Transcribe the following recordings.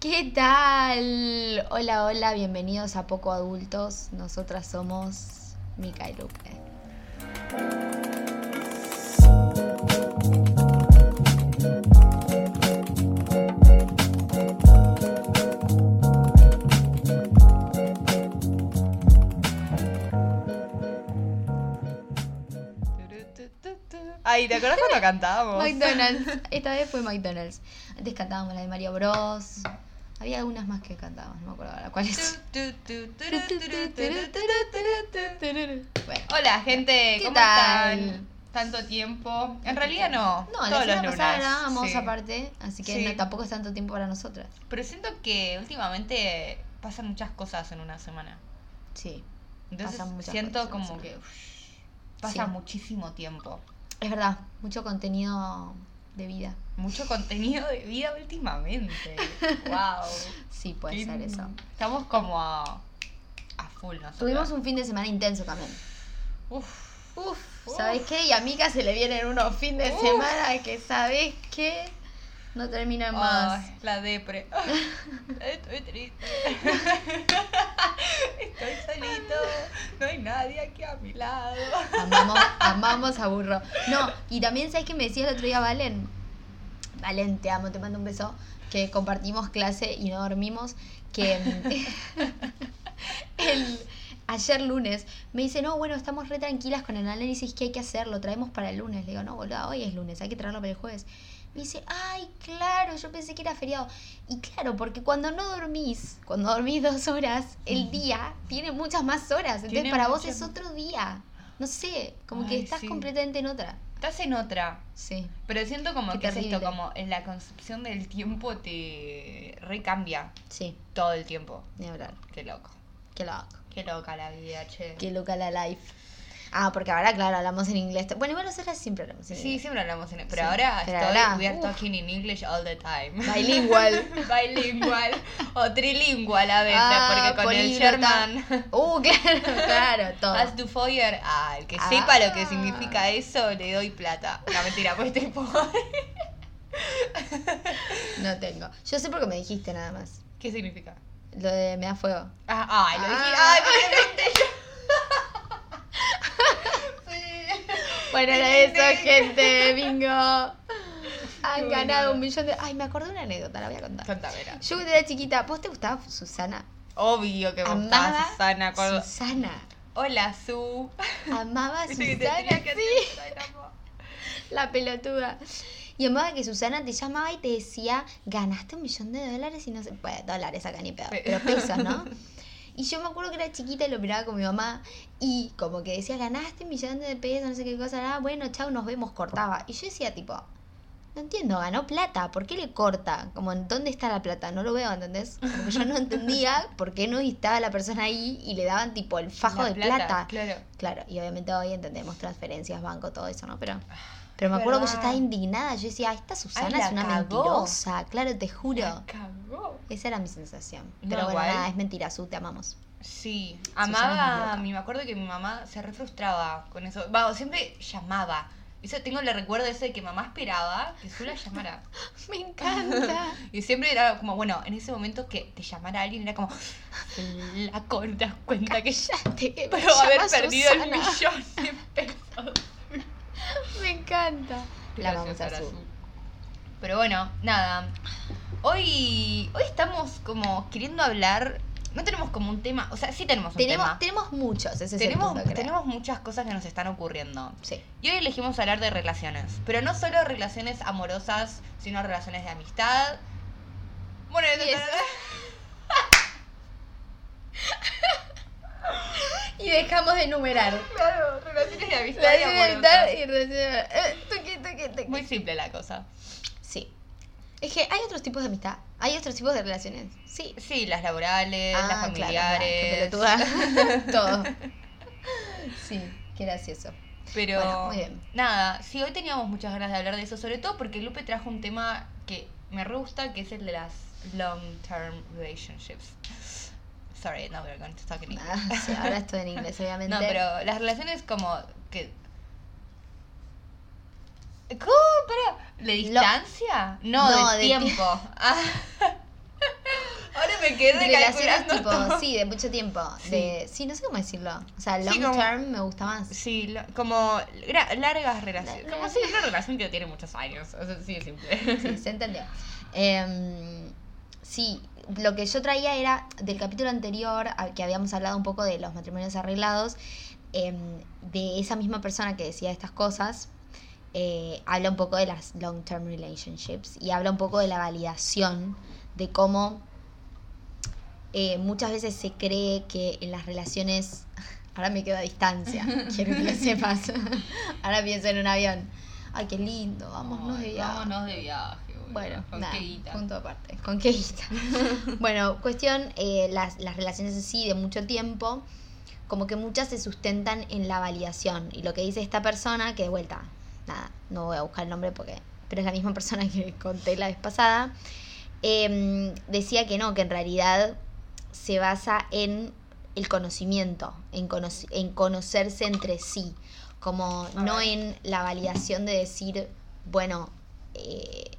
¿Qué tal? Hola, hola, bienvenidos a Poco Adultos. Nosotras somos Mica y Lupe. Ay, ¿te acuerdas cuando cantábamos? McDonald's. Esta vez fue McDonald's. Antes cantábamos la de Mario Bros. Había algunas más que cantábamos, no me acuerdo ahora cuáles. Bueno, Hola, gente, ¿Qué ¿cómo tal? están? Tanto tiempo. En realidad no. no, la todos los semana lunes. pasada grabamos sí. aparte, así que Sí. no- tampoco es tanto tiempo para nosotras. Pero siento que últimamente pasan muchas cosas en una semana. Sí, Entonces Pasan muchas siento cosas en una como semana. que pasa Sí. muchísimo tiempo. es verdad, mucho contenido de vida. Mucho contenido de vida últimamente. wow. Sí, puede ser eso. Estamos como a, a full nosotros. Tuvimos un fin de semana intenso también. Uf. Uf, ¿sabes qué? Y a Mika se le vienen unos fin de Uf. semana que, ¿sabes qué? No terminan más. Ay, la depre. Estoy triste. Estoy solito. No hay nadie aquí a mi lado. Amamos, amamos a Burro. No, y también, ¿sabes qué me decía el otro día Valen? Valen, te amo, te mando un beso. Que compartimos clase y no dormimos. Que mm, el, ayer lunes me dice, no, bueno, estamos re tranquilas con el análisis que hay que hacer, lo traemos para el lunes. Le digo, no, boludo, hoy es lunes, hay que traerlo para el jueves. Me dice, ay, claro, yo pensé que era feriado. Y claro, porque cuando no dormís, cuando dormís dos horas, el día tiene muchas más horas. Entonces Tiene para vos es otro día. No sé, como que estás sí. completamente en otra. Estás en otra. Sí. Pero siento como Qué que es esto, terrible. como en la concepción del tiempo te recambia Sí, todo el tiempo. ni hablar. Qué loco. Qué loco. Qué loca la vida, che. Qué loca la life. Ah, porque ahora, claro, hablamos en inglés. Bueno, igual nosotros siempre hablamos en Sí, inglés. siempre hablamos en Pero Sí, ahora pero estoy, ahora, we are talking in English all the time. Bilingual. Bilingual. o trilingual a veces, Ah, porque con el. Sherman. Uh, claro, claro, todo. As du Feuer, ah, el que Ah. sepa lo que significa eso, le doy plata. No, mentira, pues estoy pobre. No tengo. Yo sé porque me dijiste nada más. ¿Qué significa? Lo de me da fuego. Ah, ay, lo dije. Ah. Ay, me. Sí. Bueno, era eso, gente. Bingo. Han ganado un millón de. Ay, me acordé de una anécdota, la voy a contar. Contamela. Yo cuando era chiquita, ¿vos te gustaba Susana? Obvio que me gustaba Susana. Acuerdo. Susana. Hola, Su. Amaba a Viste que te Susana, que sí. hacer. La pelotuda. Y amaba que Susana te llamaba y te decía, ganaste un millón de dólares y no sé, bueno, dólares acá ni pedo, Pe- pero pesos, ¿no? Y yo me acuerdo que era chiquita y lo miraba con mi mamá y como que decía, ganaste un millón de pesos, no sé qué cosa, ah, bueno, chao, nos vemos, cortaba. Y yo decía, tipo, no entiendo, ganó plata, ¿por qué le corta? Como, ¿dónde está la plata? No lo veo, ¿entendés? Como que yo no entendía por qué no estaba la persona ahí y le daban, tipo, el fajo La de plata. Claro. Claro, y obviamente hoy entendemos transferencias, banco, todo eso, ¿no? Pero, pero me acuerdo que yo estaba indignada. Yo decía, "Ah, esta Susana Ay, es una cagó. mentirosa. Claro, te juro. La cagó. Esa era mi sensación. No, Pero bueno, nada, es mentira, Su, te amamos. Sí, amaba, mi, me acuerdo que mi mamá se re frustraba con eso. Va, siempre llamaba. Eso tengo el recuerdo ese de que mamá esperaba que Su la llamara. Me encanta. Y siempre era como, bueno, en ese momento que te llamara alguien era como, la te das cuenta que ya me pero haber perdido el millón de pesos. Me encanta. La vamos a. Pero bueno, nada. Hoy, hoy estamos como queriendo hablar. No tenemos como un tema. O sea, sí tenemos un Tenemos, tema. tenemos muchos, ese es el Tenemos, creo. tenemos muchas cosas que nos están ocurriendo. Sí. Y hoy elegimos hablar de relaciones. Pero no solo relaciones amorosas, sino relaciones de amistad. Bueno, Y eso- Y dejamos de enumerar. Claro, relaciones de amistad La y libertad amorosas. y relación. Eh. Muy simple la cosa. Sí. Es que hay otros tipos de amistad. Hay otros tipos de relaciones. Sí. Sí, las laborales, las Ah, claro, claro, familiares. qué pelotuda. Todo. Sí, qué gracioso. Pero Bueno, muy bien. nada, sí, hoy teníamos muchas ganas de hablar de eso, sobre todo porque Lupe trajo un tema que me re gusta, que es el de las long term relationships. Sorry, no, we're going to talk in English. Ah, sí, ahora estoy en inglés, obviamente. No, pero las relaciones como que... ¿Cómo? Para, ¿De distancia? No, No, de, de tiempo. Ah, me quedé Relaciones tipo, todo. sí, de mucho tiempo. Sí. De, sí, no sé cómo decirlo. O sea, long Sí, como- term me gusta más. Sí, lo- como gra- largas relaciones. La- Como si una relación que tiene muchos años. O sea, sí, es simple. Sí, se entendió. Em, sí, lo que yo traía era del capítulo anterior, que habíamos hablado un poco de los matrimonios arreglados, em, de esa misma persona que decía estas cosas, eh, habla un poco de las long-term relationships y habla un poco de la validación, de cómo eh, muchas veces se cree que en las relaciones... Ahora me quedo a distancia, quiero que lo sepas. Ahora pienso en un avión. Ay, qué lindo, vámonos de Ay, viaje. Vámonos de viaje, boludo. Bueno, ¿Con nada, qué guita? punto aparte. ¿Con qué guita? bueno, cuestión, eh, las, las relaciones así de mucho tiempo, como que muchas se sustentan en la validación. Y lo que dice esta persona, que de vuelta, nada, no voy a buscar el nombre porque, pero es la misma persona que conté la vez pasada, em, decía que no, que en realidad se basa en el conocimiento, en, conoc- en conocerse entre sí, como no en la validación de decir, bueno, eh,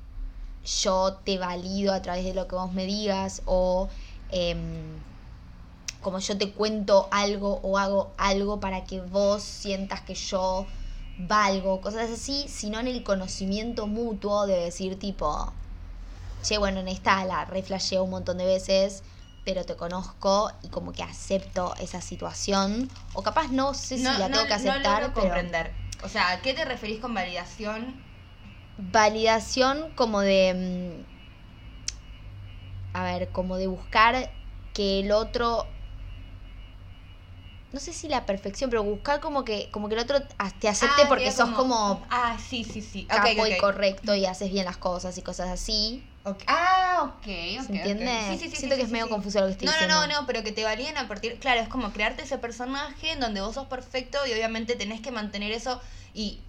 yo te valido a través de lo que vos me digas o em, como yo te cuento algo o hago algo para que vos sientas que yo valgo, cosas así, sino en el conocimiento mutuo de decir tipo, che, bueno, en esta la reflasheo un montón de veces, pero te conozco y como que acepto esa situación, o capaz no sé si la tengo que aceptar, logro pero comprender. O sea, ¿a qué te referís con validación? validación como de mm, a ver como de buscar que el otro no sé si la perfección pero buscar como que como que el otro te acepte Ah, porque que sos como, Ah, sí, sí, sí. Capo ok, y ok. correcto y haces bien las cosas y cosas así Ok. Ah, ok, ok. ¿se entiende? Sí, sí, sí, siento que es medio confuso lo que estoy No, no, diciendo no, no, pero que te validen a partir. Claro, es como crearte ese personaje en donde vos sos perfecto y obviamente tenés que mantener eso. Y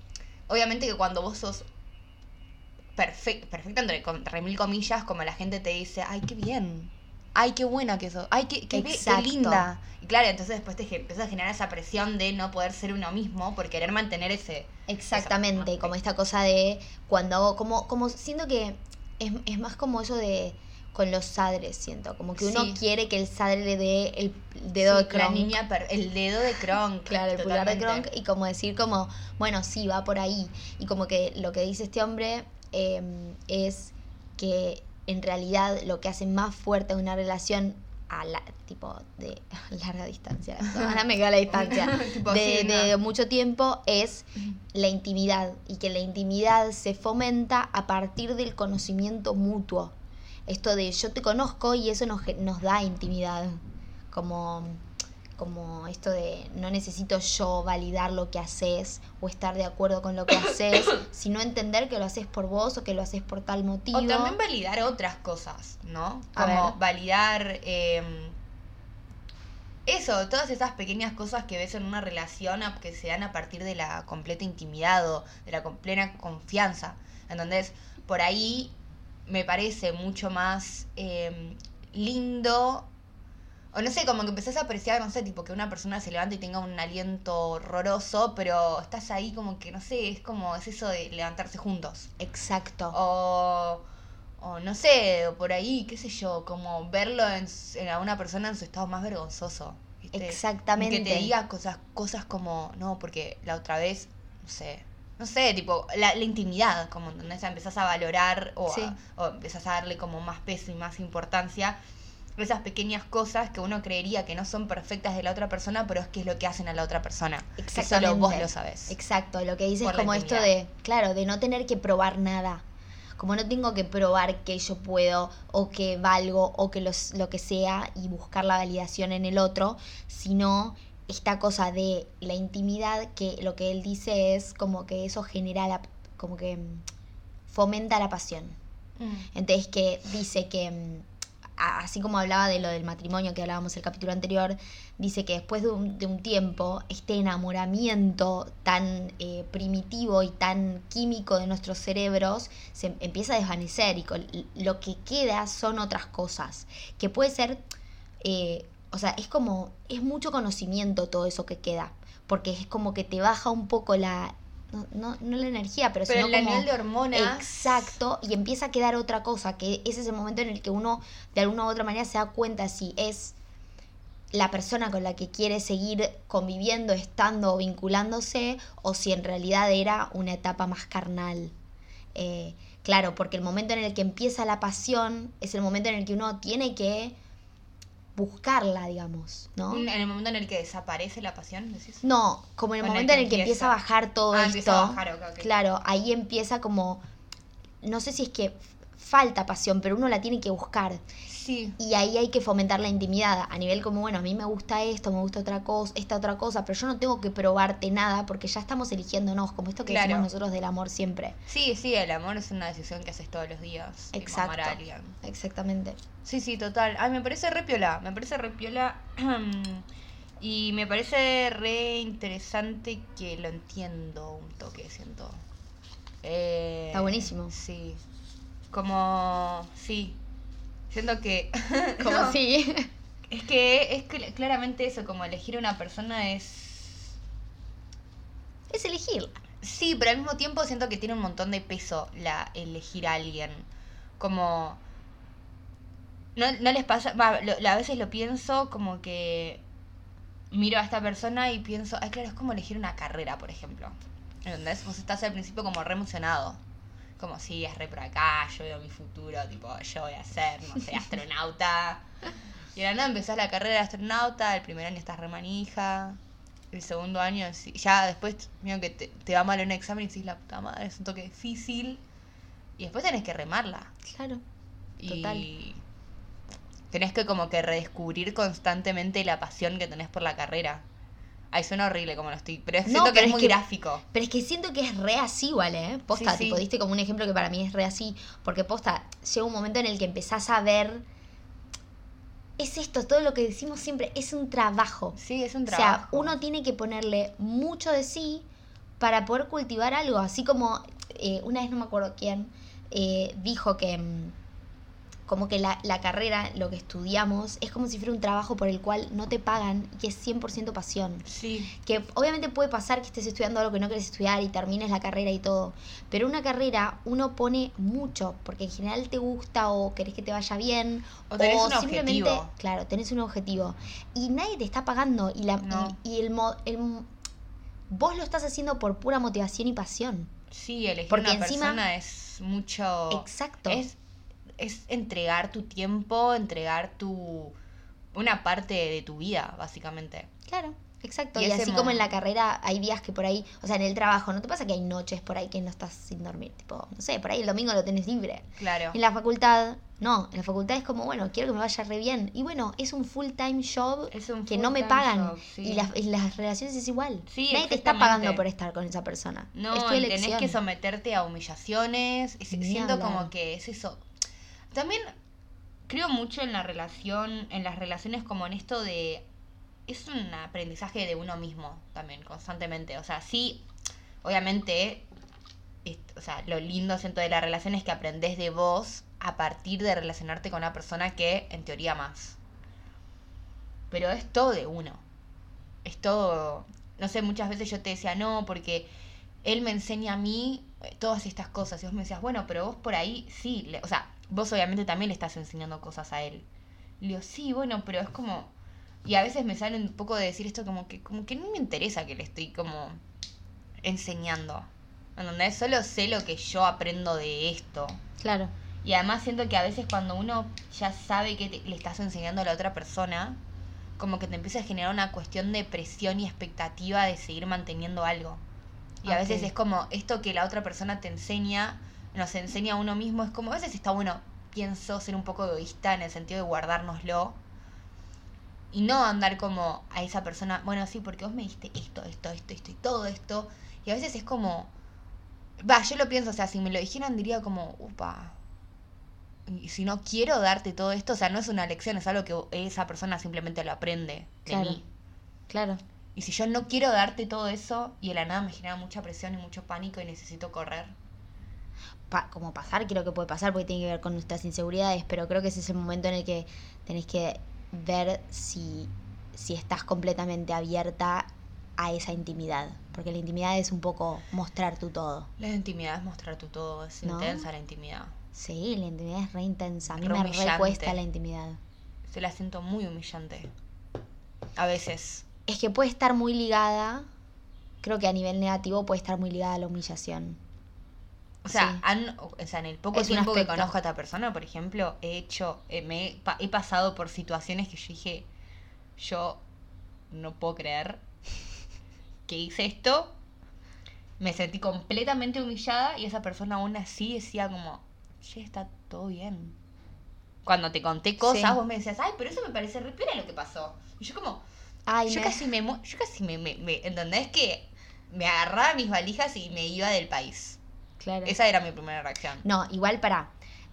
obviamente que cuando vos sos perfecto, perfecto entre, entre mil comillas, como la gente te dice, ay, qué bien. Ay, qué buena que sos. Ay, qué, qué, qué linda. Y claro, entonces después te empieza a generar esa presión de no poder ser uno mismo por querer mantener ese. Exactamente, Esa- como esta cosa de cuando hago, como, como siento que es, es más como eso de con los sadres, siento, como que uno Sí. quiere que el sadre le dé el dedo Sí, de la Kronk. niña per- el dedo de Kronk. Claro, el pulgar de. Kronk y como decir como, bueno, sí, va por ahí. Y como que lo que dice este hombre eh, es que en realidad lo que hace más fuerte una relación a la, tipo de larga distancia, ahora me queda la distancia, de, de mucho tiempo es la intimidad y que la intimidad se fomenta a partir del conocimiento mutuo. Esto de yo te conozco y eso nos, nos da intimidad. Como, como esto de no necesito yo validar lo que haces o estar de acuerdo con lo que haces, sino entender que lo haces por vos o que lo haces por tal motivo. O también validar otras cosas, ¿no? Como validar eh, eso, todas esas pequeñas cosas que ves en una relación que se dan a partir de la completa intimidad o de la plena confianza. Entonces, por ahí me parece mucho más eh, lindo. O no sé, como que empezás a apreciar, no sé, tipo que una persona se levanta y tenga un aliento horroroso, pero estás ahí como que, no sé, es como, es eso de levantarse juntos. Exacto. O, o no sé, o por ahí, qué sé yo, como verlo en, en a una persona en su estado más vergonzoso. ¿viste? Exactamente. Que te diga cosas, cosas como, no, porque la otra vez, no sé, no sé, tipo, la, la intimidad, como ¿entendés? empezás a valorar o, a- Sí. o empezás a darle como más peso y más importancia. Esas pequeñas cosas que uno creería que no son perfectas de la otra persona, pero es que es lo que hacen a la otra persona. Exactamente. solo vos lo sabés. Exacto, lo que dice Por es como esto de, claro, de no tener que probar nada. Como no tengo que probar que yo puedo o que valgo o que los, lo que sea y buscar la validación en el otro, sino esta cosa de la intimidad que lo que él dice es como que eso genera la, como que mm, fomenta la pasión. Mm. Entonces que dice que, mm, así como hablaba de lo del matrimonio que hablábamos el capítulo anterior, dice que después de un, de un tiempo, este enamoramiento tan eh, primitivo y tan químico de nuestros cerebros se empieza a desvanecer y lo que queda son otras cosas, que puede ser, eh, o sea, es como, es mucho conocimiento todo eso que queda, porque es como que te baja un poco la, no, no, no la energía, pero, Pero sino el como... nivel de hormonas. Exacto, y empieza a quedar otra cosa, que ese es el momento en el que uno de alguna u otra manera se da cuenta si es la persona con la que quiere seguir conviviendo, estando o vinculándose, o si en realidad era una etapa más carnal. Eh, claro, porque el momento en el que empieza la pasión es el momento en el que uno tiene que buscarla, digamos, ¿no? En el momento en el que desaparece la pasión, decís. No, como en el momento en el que empieza a bajar todo Ah, esto. a bajar. Claro, ahí empieza como. No sé si es que falta pasión, pero uno la tiene que buscar. Sí. Y ahí hay que fomentar la intimidad. A nivel como, bueno, a mí me gusta esto, me gusta otra cosa, esta otra cosa, pero yo no tengo que probarte nada porque ya estamos eligiéndonos, como esto que Claro. decimos nosotros del amor siempre. Sí, sí, el amor es una decisión que haces todos los días. Exacto. amar a alguien. Exactamente. Sí, sí, total. Ay, me parece re piola. Me parece re piola. y me parece re interesante que lo entiendo un toque, siento. Eh, Está buenísimo. Sí. Como. Sí. Siento que. Como No, si. Es que es cl- claramente eso, como elegir a una persona es. es elegirla. Sí, pero al mismo tiempo siento que tiene un montón de peso la elegir a alguien. Como. No, no les pasa. lo- a veces lo pienso como que. Miro a esta persona y pienso. Ay, claro, es como elegir una carrera, por ejemplo. ¿Entendés? Vos estás al principio como re emocionado. Como si es re por acá, yo veo mi futuro, tipo, yo voy a ser, no sé, astronauta. Y de la nada empezás la carrera de astronauta, el primer año estás re manija, el segundo año ya después mira que te, te va mal en un examen y decís la puta madre, es un toque difícil. Y después tenés que remarla. Claro. Y Total. tenés que como que redescubrir constantemente la pasión que tenés por la carrera. Ay, suena horrible como lo estoy, pero No, siento que pero es es muy que- gráfico. Pero es que siento que es re así, igual, ¿eh? Posta, Sí, sí. tipo, diste como un ejemplo que para mí es re así. Porque posta, llega un momento en el que empezás a ver. Es esto, todo lo que decimos siempre, es un trabajo. Sí, es un O sea, trabajo. uno tiene que ponerle mucho de sí para poder cultivar algo. Así como eh, una vez no me acuerdo quién eh, dijo que mm, como que la, la carrera, lo que estudiamos, es como si fuera un trabajo por el cual no te pagan y que es 100% pasión. Sí, Que obviamente puede pasar que estés estudiando algo que no quieres estudiar y termines la carrera y todo. Pero una carrera uno pone mucho porque en general te gusta o querés que te vaya bien. O tenés un objetivo. Claro, tenés un objetivo. Y nadie te está pagando. Y, la, No. y, y el, mo- el Vos lo estás haciendo por pura motivación y pasión. sí, elegir Porque una encima- persona es mucho... Exacto. Es, es entregar tu tiempo, entregar tu... Una parte de tu vida, básicamente. Claro, exacto. Y así mo- como en la carrera hay días que por ahí, o sea, en el trabajo, ¿no te pasa que hay noches por ahí que no estás sin dormir? Tipo, no sé, por ahí el domingo lo tenés libre. Claro. En la facultad, no, en la facultad es como, bueno, quiero que me vaya re bien. Y bueno, es un full time job Es un que no me full-time pagan. job, sí. Y, las, y las relaciones es igual. Sí, Nadie te está pagando por estar con esa persona. No, es tu tenés que someterte a humillaciones. Siento hablar. como que es eso. También creo mucho en la relación, en las relaciones como en esto de... Es un aprendizaje de uno mismo también, constantemente. O sea, sí, obviamente, o sea, lo lindo siento de la relación es que aprendés de vos a partir de relacionarte con una persona que en teoría más. Pero es todo de uno. Es todo, no sé, muchas veces yo te decía, no, porque él me enseña a mí eh, todas estas cosas. Y vos me decías, bueno, pero vos por ahí sí, o sea, vos obviamente también le estás enseñando cosas a él. Le digo, sí, bueno, pero es como... Y a veces me sale un poco de decir esto como que, como que no me interesa que le estoy como enseñando. En donde solo sé lo que yo aprendo de esto. Claro. Y además siento que a veces cuando uno ya sabe que te- le estás enseñando a la otra persona, como que te empieza a generar una cuestión de presión y expectativa de seguir manteniendo algo. Y a veces es como esto que la otra persona te enseña, nos enseña a uno mismo, es como a veces está bueno, pienso, ser un poco egoísta en el sentido de guardárnoslo. Y no andar como a esa persona, bueno, sí, porque vos me diste esto, esto, esto, esto y todo esto. Y a veces es como, va, yo lo pienso, o sea, si me lo dijeran diría como, upa, y si no quiero darte todo esto, o sea, no es una lección, es algo que esa persona simplemente lo aprende de Claro. mí. Claro. Y si yo no quiero darte todo eso y de la nada me genera mucha presión y mucho pánico y necesito correr. Pa- como pasar, creo que puede pasar porque tiene que ver con nuestras inseguridades, pero creo que ese es el momento en el que tenés que ver si, si estás completamente abierta a esa intimidad. Porque la intimidad es un poco mostrar tu todo. La intimidad es mostrar tu todo, es ¿No? intensa la intimidad. Sí, la intimidad es re intensa. A mí Re me recuesta la intimidad. Se la siento muy humillante. A veces. Es que puede estar muy ligada, creo que a nivel negativo puede estar muy ligada a la humillación. O sea, Sí. han- o sea, en el poco Es tiempo que conozco a esta persona, por ejemplo, he hecho, eh, me he, pa- he pasado por situaciones que yo dije, yo no puedo creer que hice esto. Me sentí completamente humillada y esa persona aún así decía como, che, está todo bien. Cuando te conté cosas, Sí. vos me decías, ay, pero eso me parece re lo que pasó. Y yo como, Ay, yo me- casi me, yo casi me, me, me- ¿entendés? Que me agarraba mis valijas y me iba del país. Claro. Esa era mi primera reacción. No, igual para.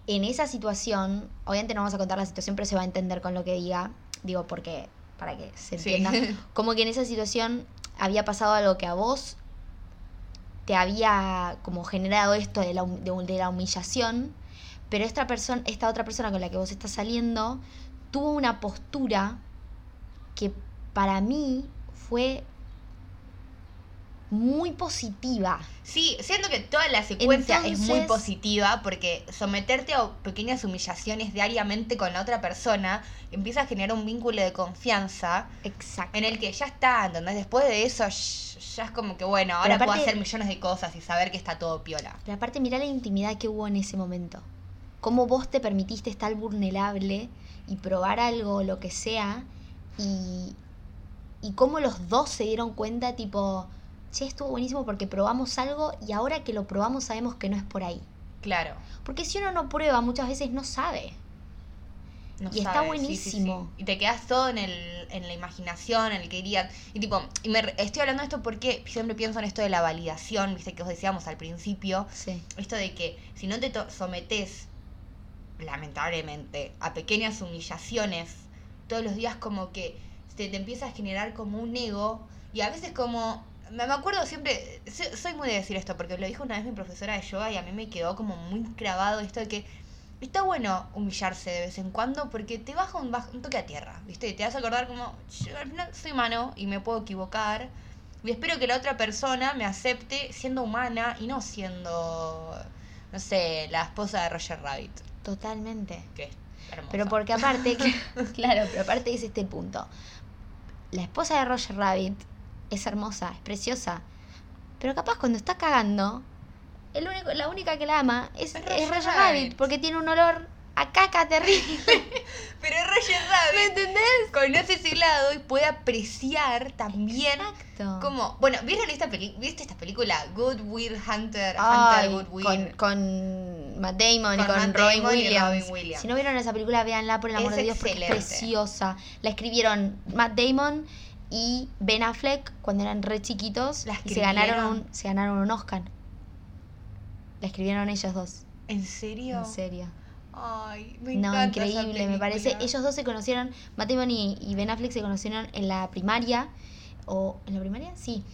En esa situación, obviamente no vamos a contar la situación, pero se va a entender con lo que diga. Digo, porque, para que se Sí. entienda. Como que en esa situación había pasado algo que a vos te había como generado esto de la, de la humillación, pero esta persona, esta otra persona con la que vos estás saliendo, tuvo una postura que para mí fue muy positiva. Sí, siento que toda la secuencia es muy positiva porque someterte a pequeñas humillaciones diariamente con la otra persona empieza a generar un vínculo de confianza Exacto. en el que ya está, ¿entendés? Después de eso ya es como que bueno, ahora puedo hacer millones de cosas y saber que está todo piola. Pero aparte, mirá la intimidad que hubo en ese momento. Cómo vos te permitiste estar vulnerable y probar algo, lo que sea, y, y cómo los dos se dieron cuenta, tipo, che, estuvo buenísimo porque probamos algo y ahora que lo probamos sabemos que no es por ahí. Claro. Porque si uno no prueba, muchas veces no sabe. No Y está buenísimo. Y te quedas todo en, el, en la imaginación, en el que irían. Y tipo, y me estoy hablando de esto porque siempre pienso en esto de la validación, viste que os decíamos al principio. Sí. Esto de que si no te sometes, lamentablemente, a pequeñas humillaciones, todos los días como que se te empieza a generar como un ego y a veces como... Me me acuerdo siempre, so- soy muy de decir esto porque lo dijo una vez mi profesora de yoga y a mí me quedó como muy grabado esto de que está bueno humillarse de vez en cuando porque te baja un, un toque a tierra, ¿viste? Y te vas a acordar como, yo al final soy humano y me puedo equivocar. Y espero que la otra persona me acepte siendo humana y no siendo, no sé, la esposa de Roger Rabbit, Totalmente. que es hermosa. Pero porque aparte, claro, pero aparte es este punto. La esposa de Roger Rabbit es hermosa, es preciosa. Pero capaz cuando está cagando, el único, la única que la ama es, Es es Roger Rabbit. Rabbit, porque tiene un olor a caca terrible. Pero Roger Rabbit entendés? conoce ese lado y puede apreciar también Exacto. como... Bueno, ¿vieron esta peli ¿viste esta película? Good Will Hunter, Ay, Hunter Good Will. con, con Matt Damon y Con Matt Robin Damon y Williams. Robin Williams. Si no vieron esa película, véanla por el amor Es de Dios porque es preciosa. La escribieron Matt Damon y Ben Affleck cuando eran re chiquitos ¿La y se ganaron un, se ganaron un Oscar. La escribieron ellos dos, ¿En serio? en serio. Ay, me No, encanta esa increíble, me parece. Ellos dos se conocieron, Matt Damon y, y Ben Affleck se conocieron en la primaria. ¿O en la primaria? Sí.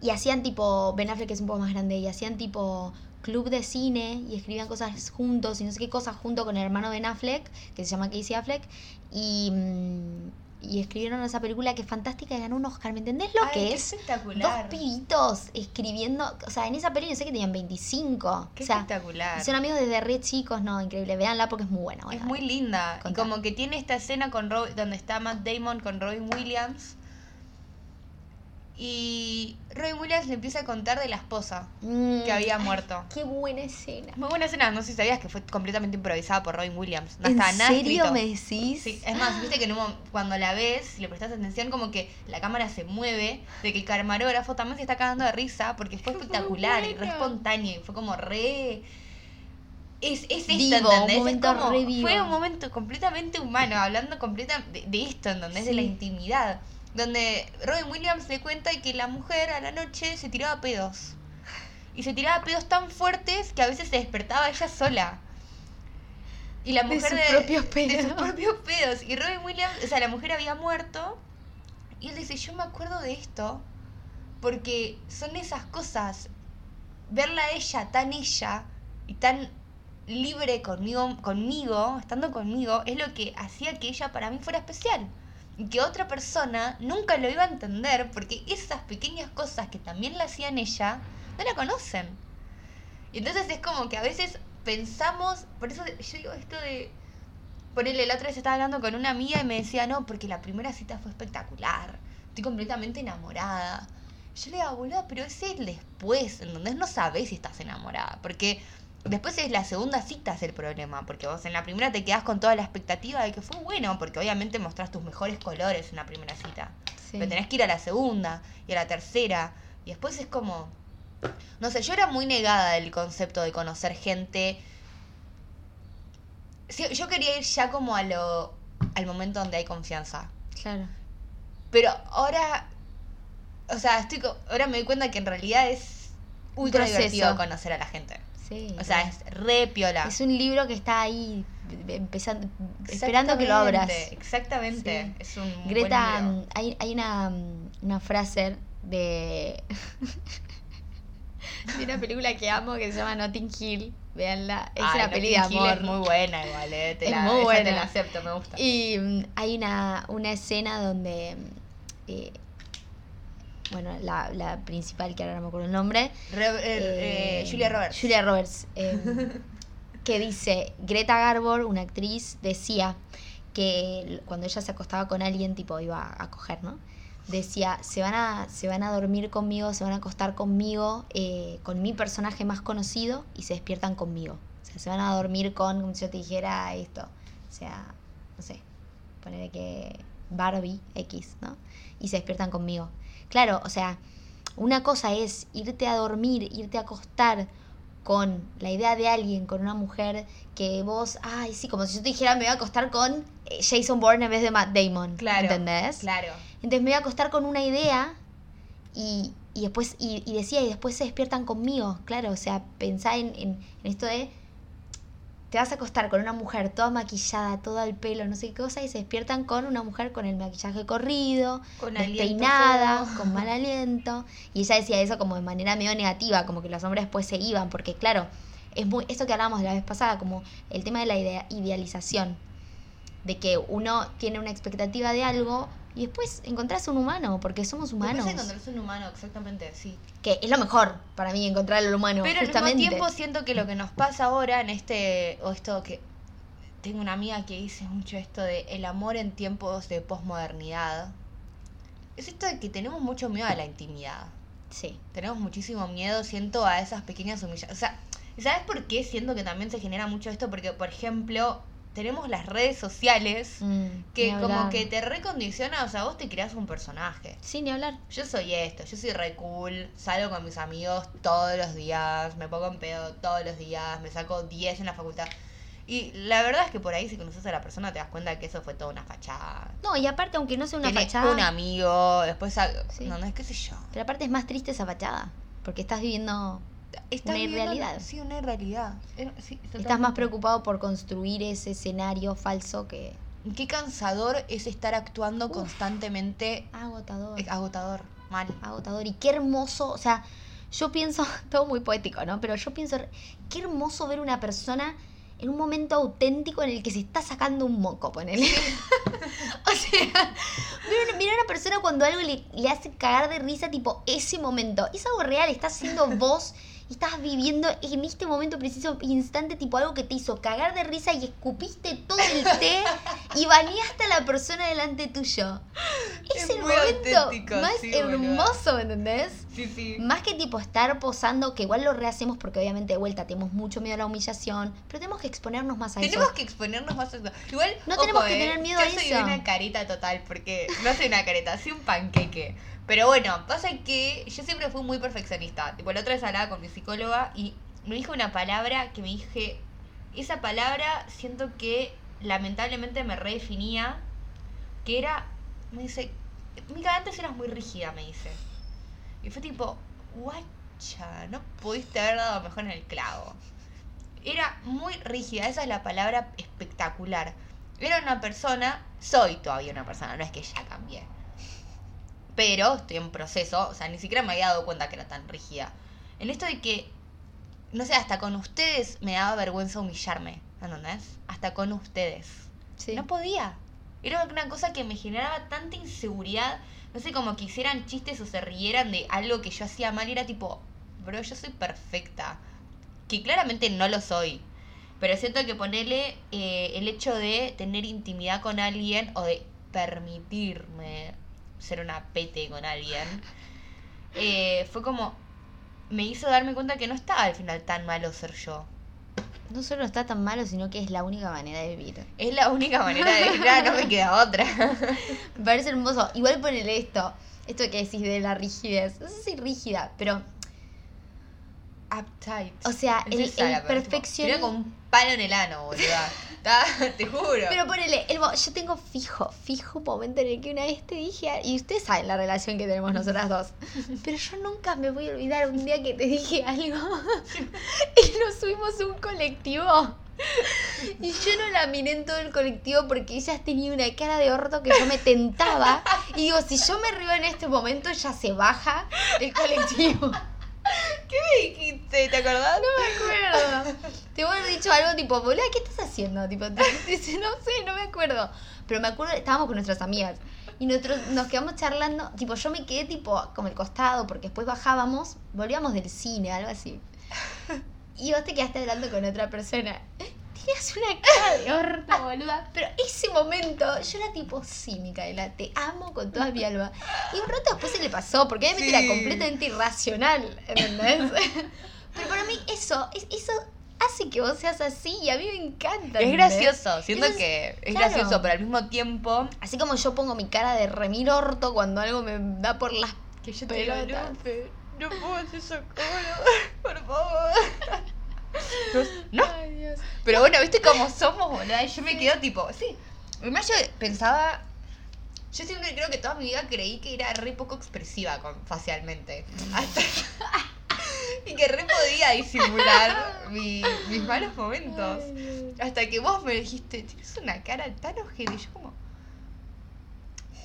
Y hacían tipo, Ben Affleck es un poco más grande, y hacían tipo club de cine y escribían cosas juntos y no sé qué cosas junto con el hermano Ben Affleck, que se llama Casey Affleck, y, mm, y escribieron esa película que es fantástica y ganó un Oscar. ¿Me entendés lo Ay, que qué es? Dos espectacular. pibitos escribiendo, o sea, en esa peli no sé que tenían 25. Qué o sea, espectacular. son amigos desde re chicos, no, increíble. Véanla porque es muy buena. Es muy linda. Y como que tiene esta escena con Rob- donde está Matt Damon con Robin Williams. Y Robin Williams le empieza a contar de la esposa Mm, que había ay, muerto. Qué buena escena. Muy buena escena, no sé si sabías que fue completamente improvisada por Robin Williams. No ¿En estaba nada serio escrito. me decís? Sí, es más, viste que en un cuando la ves, le prestas atención, como que la cámara se mueve, de que el camarógrafo también se está cagando de risa, porque fue espectacular y re espontáneo, y fue como re... Es, es esto, Vivo, un ¿entendés? Es momento como- re vivo. Fue un momento completamente humano, hablando completa de, de esto, ¿entendés? De la Sí. intimidad. Donde Robin Williams le cuenta que la mujer a la noche se tiraba pedos. Y se tiraba pedos tan fuertes que a veces se despertaba ella sola. Y la De mujer sus de, propios de pedos. sus propios pedos. Y Robin Williams, o sea, la mujer había muerto. Y él dice, yo me acuerdo de esto. Porque son esas cosas. Verla a ella tan ella y tan libre conmigo, conmigo, estando conmigo, es lo que hacía que ella para mí fuera especial. Que otra persona nunca lo iba a entender porque esas pequeñas cosas que también la hacían ella, no la conocen. Y entonces es como que a veces pensamos, por eso yo digo esto de Ponele, la otra vez estaba hablando con una amiga y me decía, no, porque la primera cita fue espectacular. Estoy completamente enamorada. Yo le digo, boludo, pero es el después, en donde no sabes si estás enamorada. Porque después es la segunda cita es el problema. Porque vos en la primera te quedás con toda la expectativa de que fue bueno, porque obviamente mostrás tus mejores colores en la primera cita. Pero tenés que ir a la segunda y a la tercera. Y después es como. No sé, yo era muy negada del concepto de conocer gente yo quería ir ya como a lo, al momento donde hay confianza. Claro. Pero ahora, o sea, estoy, ahora me doy cuenta que en realidad es ultra divertido conocer a la gente. Sí. O sea, es re piola. Es un libro que está ahí empezando, esperando que lo abras. Exactamente. Es un Greta, hay, hay una, una frase de, de una película que amo que se llama Notting Hill Veanla, es una peli de amor. Es muy buena igual, eh. Te es la, muy buena. Te la acepto, me gusta. Y mm, hay una, una escena donde eh, bueno, la, la, principal, que ahora no me acuerdo el nombre. Eh, eh, Julia Roberts. Julia Roberts. Que dice, Greta Garbo, una actriz, decía que cuando ella se acostaba con alguien, tipo, iba a coger, ¿no? decía, se van a, se van a dormir conmigo, se van a acostar conmigo, eh, con mi personaje más conocido y se despiertan conmigo. O sea, se van a dormir con, como si yo te dijera esto. O sea, no sé, poner que Barbie X, ¿no? Y se despiertan conmigo. Claro, o sea, una cosa es irte a dormir, irte a acostar con la idea de alguien, con una mujer que vos, ay, sí, como si yo te dijera me voy a acostar con eh, Jason Bourne en vez de Matt Damon. Claro. ¿Entendés? Claro. Entonces me voy a acostar con una idea y, y después, y, decía, y después se despiertan conmigo. Claro, o sea, pensá en, en, esto de te vas a acostar con una mujer toda maquillada, todo el pelo, no sé qué cosa, y se despiertan con una mujer con el maquillaje corrido, con despeinada, con mal aliento. Y ella decía eso como de manera medio negativa, como que los hombres después se iban, porque claro, es muy, esto que hablábamos la vez pasada, como el tema de la idea, idealización, de que uno tiene una expectativa de algo, y después encontrás un humano, porque somos humanos. Después encontrás un humano, exactamente, sí. Que es lo mejor para mí encontrar al humano. Pero justamente. al mismo tiempo siento que lo que nos pasa ahora en este, o esto que tengo una amiga que dice mucho esto de el amor en tiempos de posmodernidad. Es esto de que tenemos mucho miedo a la intimidad. Sí. Tenemos muchísimo miedo, siento, a esas pequeñas humillaciones. O sea, ¿sabes por qué siento que también se genera mucho esto? Porque, por ejemplo, tenemos las redes sociales mm, que como que te recondiciona, o sea, vos te creas un personaje. Sí, ni hablar. Yo soy esto, yo soy re cool, salgo con mis amigos todos los días, me pongo en pedo todos los días, me saco 10 en la facultad. Y la verdad es que por ahí si conoces a la persona te das cuenta que eso fue toda una fachada. No, y aparte aunque no sea una fachada... un amigo, después... No, no es qué sé yo. Pero aparte es más triste esa fachada, porque estás viviendo una irrealidad. Sí, una irrealidad. Eh, Estás más preocupado por construir ese escenario falso que... Qué cansador es estar actuando constantemente. Agotador. agotador, mal. Agotador. Y qué hermoso, o sea, yo pienso, todo muy poético, ¿no? Pero yo pienso, qué hermoso ver una persona en un momento auténtico en el que se está sacando un moco, ponele. o sea, mira una persona cuando algo le, le, hace cagar de risa, tipo, ese momento. Es algo real, estás siendo vos estás viviendo en este momento preciso, instante, tipo algo que te hizo cagar de risa y escupiste todo el té y bañaste a la persona delante tuyo. Es, el momento más hermoso, ¿me entendés? Sí, sí. Más que tipo estar posando, que igual lo rehacemos porque obviamente de vuelta tenemos mucho miedo a la humillación, pero tenemos que exponernos más a eso. Tenemos que exponernos más a eso. Igual, no tenemos que tener eh, miedo a eso. Yo soy una total, porque no soy una careta, soy un panqueque. Pero bueno, pasa que yo siempre fui muy perfeccionista. Tipo, la otra vez hablaba con mi psicóloga y me dijo una palabra que me dije, esa palabra siento que lamentablemente me redefinía, que era, me dice, Mica, antes eras muy rígida, me dice. Y fue tipo, guacha, no pudiste haber dado mejor en el clavo. Era muy rígida, esa es la palabra espectacular. Era una persona, soy todavía una persona, no es que ya cambié pero estoy en proceso, o sea, ni siquiera me había dado cuenta que era tan rígida. En esto de que, no sé, hasta con ustedes me daba vergüenza humillarme, ¿entendés? Hasta con ustedes. Sí. No podía. Era una cosa que me generaba tanta inseguridad. No sé, como que hicieran chistes o se rieran de algo que yo hacía mal. Y era tipo, bro, yo soy perfecta. Que claramente no lo soy. Pero siento que ponerle eh, el hecho de tener intimidad con alguien o de permitirme ser una pete con alguien, eh, fue como, me hizo darme cuenta que no estaba al final tan malo ser yo. No solo está tan malo, sino que es la única manera de vivir. Es la única manera de vivir, ah, no me queda otra. Me parece hermoso. Igual ponele esto, esto que decís de la rigidez. No sé si rígida, pero Uptight. O sea, Es el, el perfeccionismo. Era con un palo en el ano, boluda. Te juro. Pero ponele, el yo tengo fijo, fijo momento en el que una vez te dije, y ustedes saben la relación que tenemos nosotras dos, pero yo nunca me voy a olvidar un día que te dije algo y nos subimos a un colectivo. Y yo no la miré en todo el colectivo porque ella tenía una cara de orto que yo me tentaba. Y digo, si yo me río en este momento, ya se baja el colectivo. ¿Qué me dijiste? ¿Te acordás? No me acuerdo. Te voy a haber dicho algo tipo, boluda, ¿qué estás haciendo? Tipo, te- dice, no sé, no me acuerdo. Pero me acuerdo, estábamos con nuestras amigas. Y nosotros nos quedamos charlando, tipo, yo me quedé tipo como el costado, porque después bajábamos, volvíamos del cine, algo así. Y vos te quedaste hablando con otra persona. Tenías una cara de orto, boluda. Pero ese momento, yo era tipo, sí, Micaela, te amo con toda mi alma. Y un rato después se le pasó, porque obviamente Sí. era completamente irracional, ¿entendés? Pero para mí eso, es- eso hace que vos seas así y a mí me encanta. Es gracioso, siento que es claro. gracioso, pero al mismo tiempo Así como yo pongo mi cara de remil orto cuando algo me da por las que yo te pelotas. no, Fe, no puedo hacer socorro, por favor. No, no, Ay, Dios. pero bueno, viste cómo somos, boludo. Yo me quedo tipo, sí. Además yo pensaba, yo siempre creo que toda mi vida creí que era re poco expresiva con, facialmente. Hasta, y que re podía disimular mi- mis malos momentos. Hasta que vos me dijiste, tienes una cara tan ojete. Y yo como,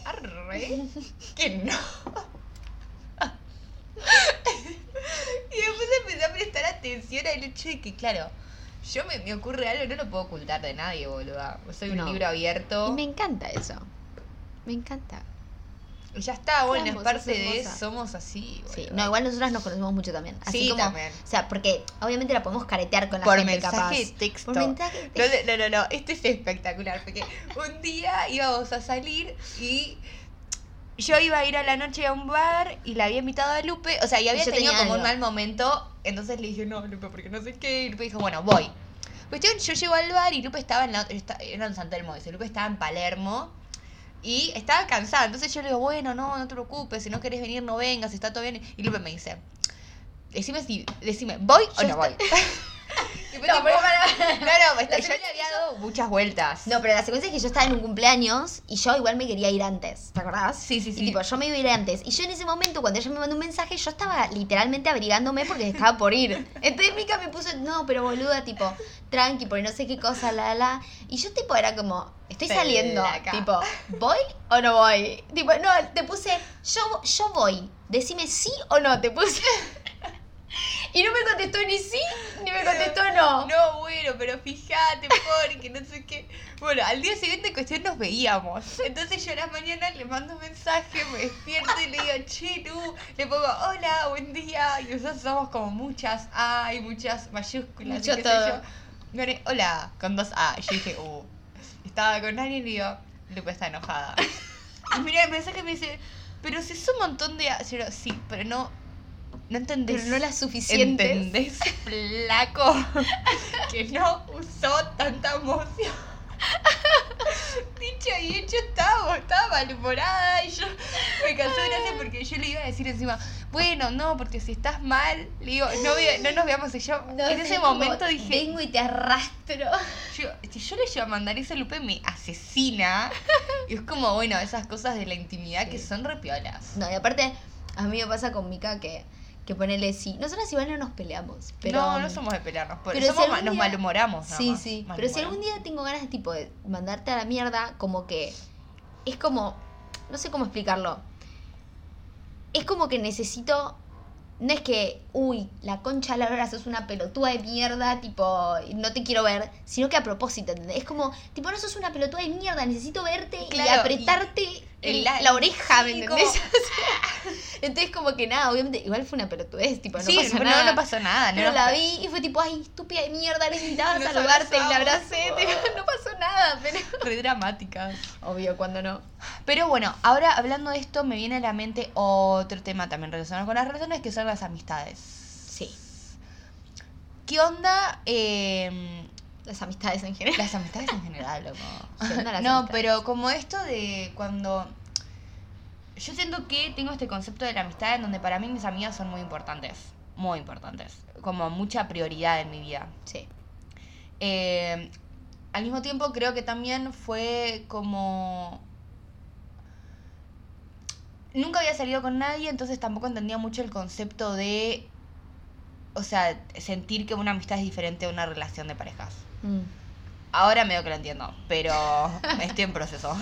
arre, que no. y después empecé a prestar atención al hecho de que, claro, yo me, me ocurre algo, no lo puedo ocultar de nadie, boluda. Soy un No. libro abierto. Y me encanta eso. Me encanta. Ya está, bueno, es parte de hermosa. somos así, Sí, no, igual nosotras nos conocemos mucho también. Así Sí, como, también. O sea, porque obviamente la podemos caretear con la Por gente mensaje capaz. de texto. Por mensaje de No, texto. no, no, no, este es espectacular, porque un día íbamos a salir y yo iba a ir a la noche a un bar y la había invitado a Lupe, o sea, y había yo tenido como un mal momento, entonces le dije, no, Lupe, porque no sé qué, y Lupe dijo, bueno, voy. Cuestión, yo llego al bar y Lupe estaba en la era en San Telmo, dice, Lupe estaba en Palermo y estaba cansada, entonces yo le digo, bueno, no, no te preocupes, si no querés venir, no vengas, está todo bien, y Lupe me dice, decime si, decime, ¿voy o Yo no voy? No, tipo, pero para- no, no, yo le había dado muchas vueltas. No, pero la secuencia es que yo estaba en un cumpleaños y yo igual me quería ir antes, ¿te acordás? Sí, sí, sí. Y tipo, yo me iba a ir antes. Y yo en ese momento, cuando ella me mandó un mensaje, yo estaba literalmente abrigándome porque estaba por ir. Entonces Mica me puso, no, pero boluda, tipo, tranqui, porque no sé qué cosa, la, la. Y yo tipo era como, estoy saliendo, tipo, ¿voy o no voy? Tipo, no, te puse, yo, yo voy, decime sí o no, te puse. Y no me contestó ni sí, ni me contestó no. No, bueno, pero fíjate, porque no sé qué. Bueno, al día siguiente cuestión nos veíamos. Entonces yo a la mañana le mando un mensaje, me despierto y le digo, che, tú, le pongo, hola, buen día. Y nosotros somos como muchas A y muchas mayúsculas. Mucho y qué todo. sé yo. Me pone, hola, con dos A. Y yo dije, uh. Estaba con alguien y digo, Lupe está enojada. Y mira el mensaje y me dice, pero si es un montón de A. Y yo digo, sí, pero no, no entendés. Pero no las suficientes. ¿Entendés, flaco? que no usó tanta emoción. Dicho y hecho estaba, estaba malhumorada y yo me cansé de gracia porque yo le iba a decir encima, bueno, no, porque si estás mal, le digo, no, no nos veamos y yo No en ese momento dije, Vengo y te arrastro. yo, si yo le llevo a mandar ese Lupe me asesina y es como, bueno, esas cosas de la intimidad que son repiolas. No, y aparte, a mí me pasa con Mika que, que ponele sí. Nosotras igual no nos peleamos. Pero, no, no somos de pelearnos, pero si somos ma- algún nos día- malhumoramos. nada Sí, más, sí. Pero si algún día tengo ganas de tipo de mandarte a la mierda, como que. Es como. No sé cómo explicarlo. Es como que necesito no es que, uy, la concha la hora sos una pelotuda de mierda, tipo, no te quiero ver, sino que a propósito, ¿entendés? Es como, tipo, no sos una pelotuda de mierda, necesito verte y apretarte y el- la- la, oreja, ¿me entendés? como- Entonces, como que nada, obviamente, igual fue una pelotudez, tipo, no sí, pasó no, nada. no pasó nada. No Pero nos- la vi y fue tipo, ay, estúpida de mierda, necesitaba saludarte y la abracé, tipo, no pasó nada, pero... Re dramáticas. Obvio, cuando no. Pero bueno, ahora hablando de esto, me viene a la mente otro tema también relacionado con las relaciones, que son las amistades. ¿Qué onda? eh, las amistades en general. las amistades en general, loco. ¿Qué onda las no, amistades? pero como esto de cuando... Yo siento que tengo este concepto de la amistad en donde para mí mis amigas son muy importantes. Muy importantes. Como mucha prioridad en mi vida. Sí. Eh, al mismo tiempo creo que también fue como... Nunca había salido con nadie, entonces tampoco entendía mucho el concepto de... O sea, sentir que una amistad es diferente a una relación de parejas. Mm. Ahora medio que lo entiendo, pero estoy en proceso.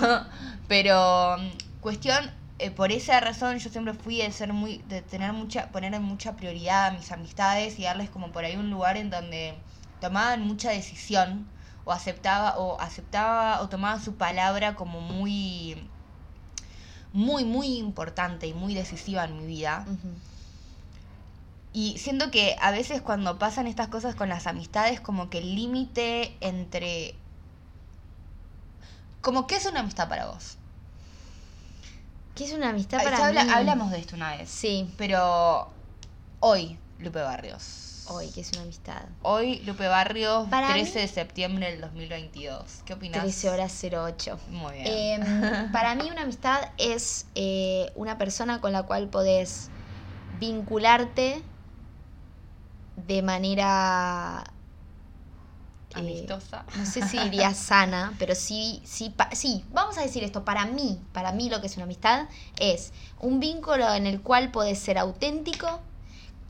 Pero mm, cuestión, eh, por esa razón yo siempre fui de ser muy, de tener mucha, poner en mucha prioridad a mis amistades y darles como por ahí un lugar en donde tomaban mucha decisión o aceptaba o aceptaba o tomaba su palabra como muy muy muy importante y muy decisiva en mi vida. Ujú. Y siento que a veces cuando pasan estas cosas con las amistades, como que el límite entre... Como, ¿qué es una amistad para vos? ¿Qué es una amistad para habla- mí? hablamos de esto una vez. Sí, Pero hoy, Lupe Barrios. hoy, que es una amistad. Hoy, Lupe Barrios, Para 13 mí- de septiembre del 2022. ¿Qué opinas? 13 horas 08. Muy bien. Em, para mí una amistad es eh, una persona con la cual podés vincularte de manera... eh, Amistosa. no sé si diría sana, pero sí, sí, pa- sí, vamos a decir esto, para mí, para mí lo que es una amistad es un vínculo en el cual podés ser auténtico,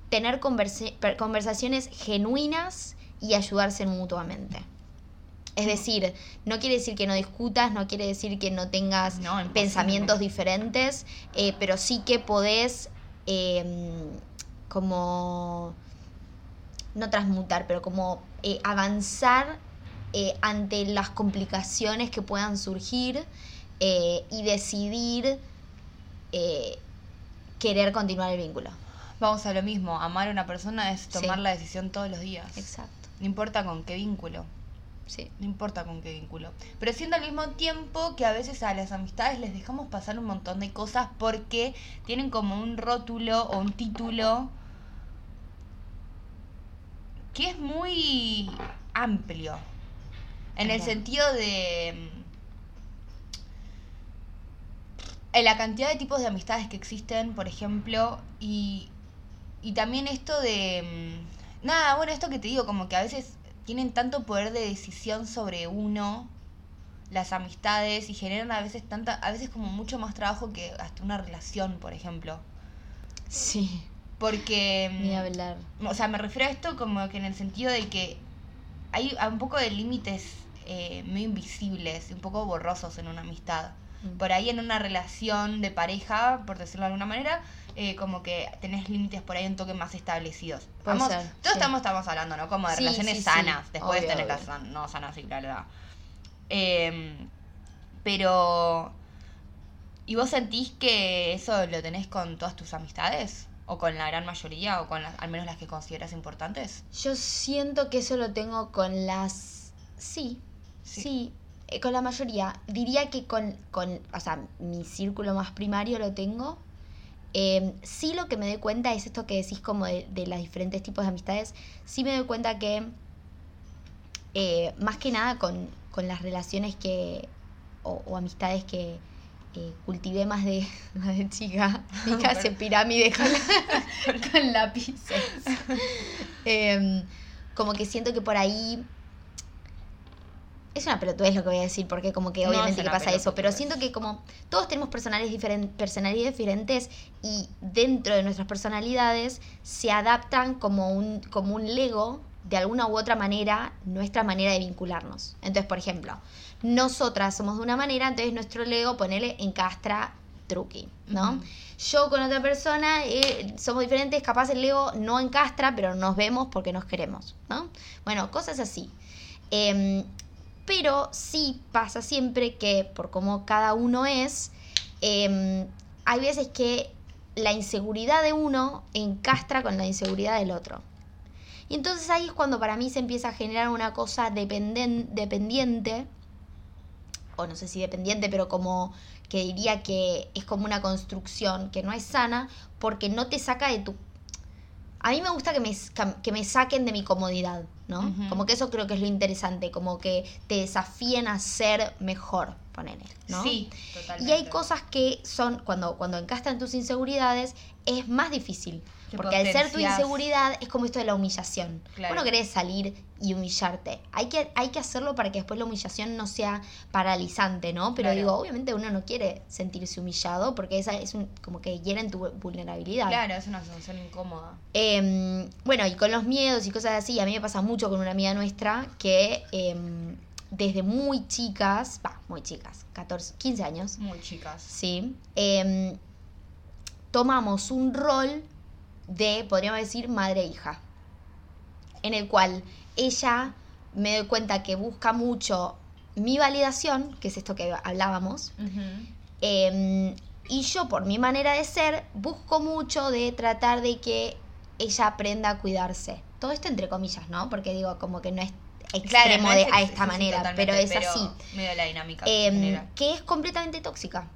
tener conversaciones genuinas y ayudarse mutuamente. Es decir, no quiere decir que no discutas, no quiere decir que no tengas No, pensamientos diferentes, eh, pero sí que podés eh, como no transmutar, pero como eh, avanzar eh, ante las complicaciones que puedan surgir eh, y decidir eh, querer continuar el vínculo. Vamos a lo mismo. Amar a una persona es tomar Sí. la decisión todos los días. Exacto. No importa con qué vínculo. Sí. No importa con qué vínculo. Pero siento al mismo tiempo que a veces a las amistades les dejamos pasar un montón de cosas porque tienen como un rótulo o un título que es muy amplio. En el sentido de... mm, En la cantidad de tipos de amistades que existen, por ejemplo, y, y también esto de... mm, Nada, bueno, esto que te digo, como que a veces tienen tanto poder de decisión sobre uno, las amistades, y generan a veces tanta, a veces como mucho más trabajo que hasta una relación, por ejemplo. Sí. Porque... Ni mm, hablar. o sea, me refiero a esto como que en el sentido de que hay un poco de límites eh, medio invisibles, un poco borrosos en una amistad. Mm. Por ahí en una relación de pareja, por decirlo de alguna manera, eh, como que tenés límites por ahí un toque más establecidos. Vamos, ser, todos sí. estamos, estamos hablando, ¿no? Como de Sí, relaciones sí, sí. sanas. Después Obvio, tenés las obvio. no sanas bla, bla. Em, pero... ¿Y vos sentís que eso lo tenés con todas tus amistades? ¿O con la gran mayoría? ¿O con las- al menos las que consideras importantes? Yo siento que eso lo tengo con las... Sí, Sí. sí, eh, con la mayoría. Diría que con, con, o sea, mi círculo más primario lo tengo. Eh, sí lo que me doy cuenta es esto que decís como de, de los diferentes tipos de amistades. Sí me doy cuenta que eh, más que nada con, con las relaciones que, o, o amistades que eh, cultivé más de, más de chica. Hace pirámide con, con lápices. Em, como que siento que por ahí es una pelotudez lo que voy a decir, porque como que obviamente que pasa eso, pero siento que como todos tenemos personalidades, diferen- personalidades diferentes y dentro de nuestras personalidades se adaptan como un, como un Lego, de alguna u otra manera, nuestra manera de vincularnos. Entonces, por ejemplo, nosotras somos de una manera, entonces nuestro Lego, ponele, encastra truqui, ¿no? Ujú. Yo con otra persona eh, somos diferentes, capaz el ego no encastra, pero nos vemos porque nos queremos, ¿no? Bueno, cosas así. Em, pero sí pasa siempre que por cómo cada uno es, em, hay veces que la inseguridad de uno encastra con la inseguridad del otro. Y entonces ahí es cuando para mí se empieza a generar una cosa dependen- dependiente, o no sé si dependiente, pero como que diría que es como una construcción que no es sana porque no te saca de tu... A mí me gusta que me, que me saquen de mi comodidad, ¿no? Como que eso creo que es lo interesante, como que te desafíen a ser mejor, ponele, ¿no? Sí, totalmente. Y hay cosas que son, cuando, cuando encastan tus inseguridades, es más difícil. Que Porque al ser tu inseguridad es como esto de la humillación. Claro. Vos no querés salir y humillarte. Hay que, hay que hacerlo para que después la humillación no sea paralizante, ¿no? Pero Claro. digo, obviamente uno no quiere sentirse humillado porque esa es un, como que hieren tu vulnerabilidad. Claro, es una sensación incómoda. Em, bueno, y con los miedos y cosas así, a mí me pasa mucho con una amiga nuestra que em, desde muy chicas, va, muy chicas, 14, 15 años, Muy chicas. ¿sí? Em, tomamos un rol de, podríamos decir, madre-hija, en el cual ella me doy cuenta que busca mucho mi validación, que es esto que hablábamos, Em, y yo, por mi manera de ser, busco mucho de tratar de que ella aprenda a cuidarse. Todo esto entre comillas, ¿no? Porque digo, como que no es extremo no de, a ex- esta manera, pero es así. Medio la dinámica Em, que es completamente tóxica.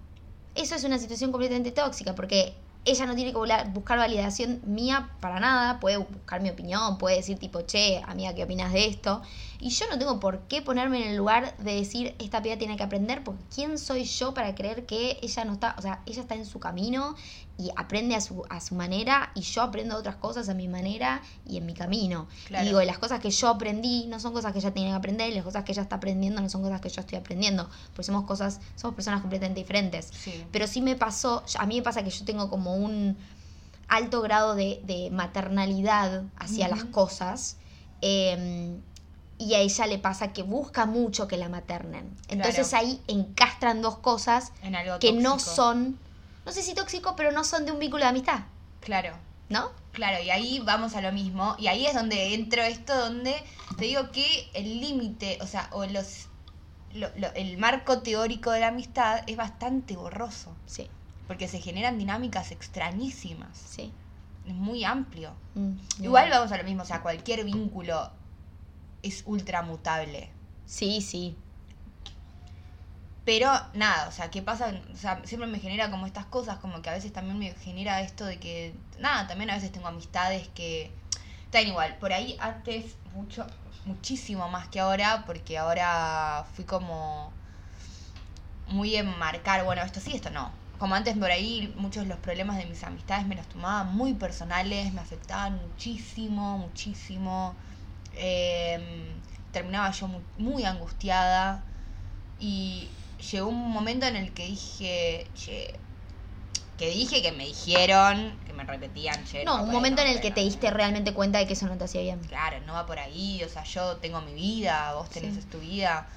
Eso es una situación completamente tóxica, porque ella no tiene que buscar validación mía para nada, puede buscar mi opinión, puede decir tipo, che, amiga, ¿qué opinas de esto? Y yo no tengo por qué ponerme en el lugar de decir, esta piba tiene que aprender, porque ¿quién soy yo para creer que ella no está, o sea, ella está en su camino y aprende a su, a su manera y yo aprendo otras cosas a mi manera y en mi camino. Claro. Y digo, las cosas que yo aprendí no son cosas que ella tiene que aprender y las cosas que ella está aprendiendo no son cosas que yo estoy aprendiendo. Porque somos cosas, somos personas completamente diferentes. Sí. Pero sí me pasó, a mí me pasa que yo tengo como un alto grado de, de maternalidad hacia las cosas. eh, y a ella le pasa que busca mucho que la maternen. Entonces Claro. ahí encastran dos cosas En algo que no son, no sé si tóxico, pero no son de un vínculo de amistad, Claro. ¿no? Claro, y ahí vamos a lo mismo. Y ahí es donde entro esto, donde te digo que el límite, o sea, o los lo- lo- el marco teórico de la amistad es bastante borroso. Sí, Porque se generan dinámicas extrañísimas. sí. Es muy amplio. Mm, Igual vamos a lo mismo, o sea, cualquier vínculo es ultramutable. Sí, sí. Pero nada, o sea, ¿qué pasa? O sea, siempre me genera como estas cosas, como que a veces también me genera esto de que, nada, también a veces tengo amistades que están igual. Por ahí antes, mucho, muchísimo más que ahora, porque ahora fui como muy en marcar, bueno, esto sí, esto no. Como antes por ahí, muchos de los problemas de mis amistades me los tomaba muy personales, me afectaban muchísimo, muchísimo. Eh, terminaba yo muy, muy angustiada. Y llegó un momento en el que dije, che, que dije, que me dijeron, que me repetían, che. No, un momento ahí, en el que no, te no". diste realmente cuenta de que eso no te hacía bien. Claro, no va por ahí, o sea, yo tengo mi vida, vos tenés Sí. tu vida.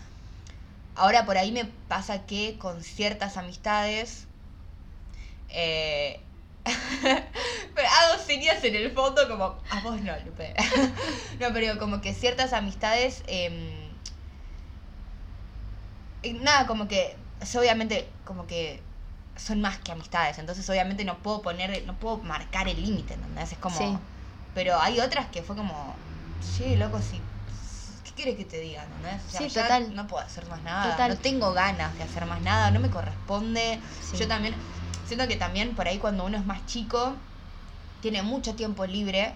Ahora por ahí me pasa que con ciertas amistades eh, hago señas en el fondo como a vos no, Lupe. no, pero como que ciertas amistades em, eh, nada, como que obviamente como que son más que amistades, entonces obviamente no puedo poner, no puedo marcar el límite, ¿entendés? Es como Sí. pero hay otras que fue como, che, loco, si. ¿Qué quieres que te diga? ¿entendés? O sea, Sí, total. No puedo hacer más nada. Total. No tengo ganas de hacer más nada, no me corresponde. Sí. Yo también. Siento que también por ahí cuando uno es más chico, tiene mucho tiempo libre.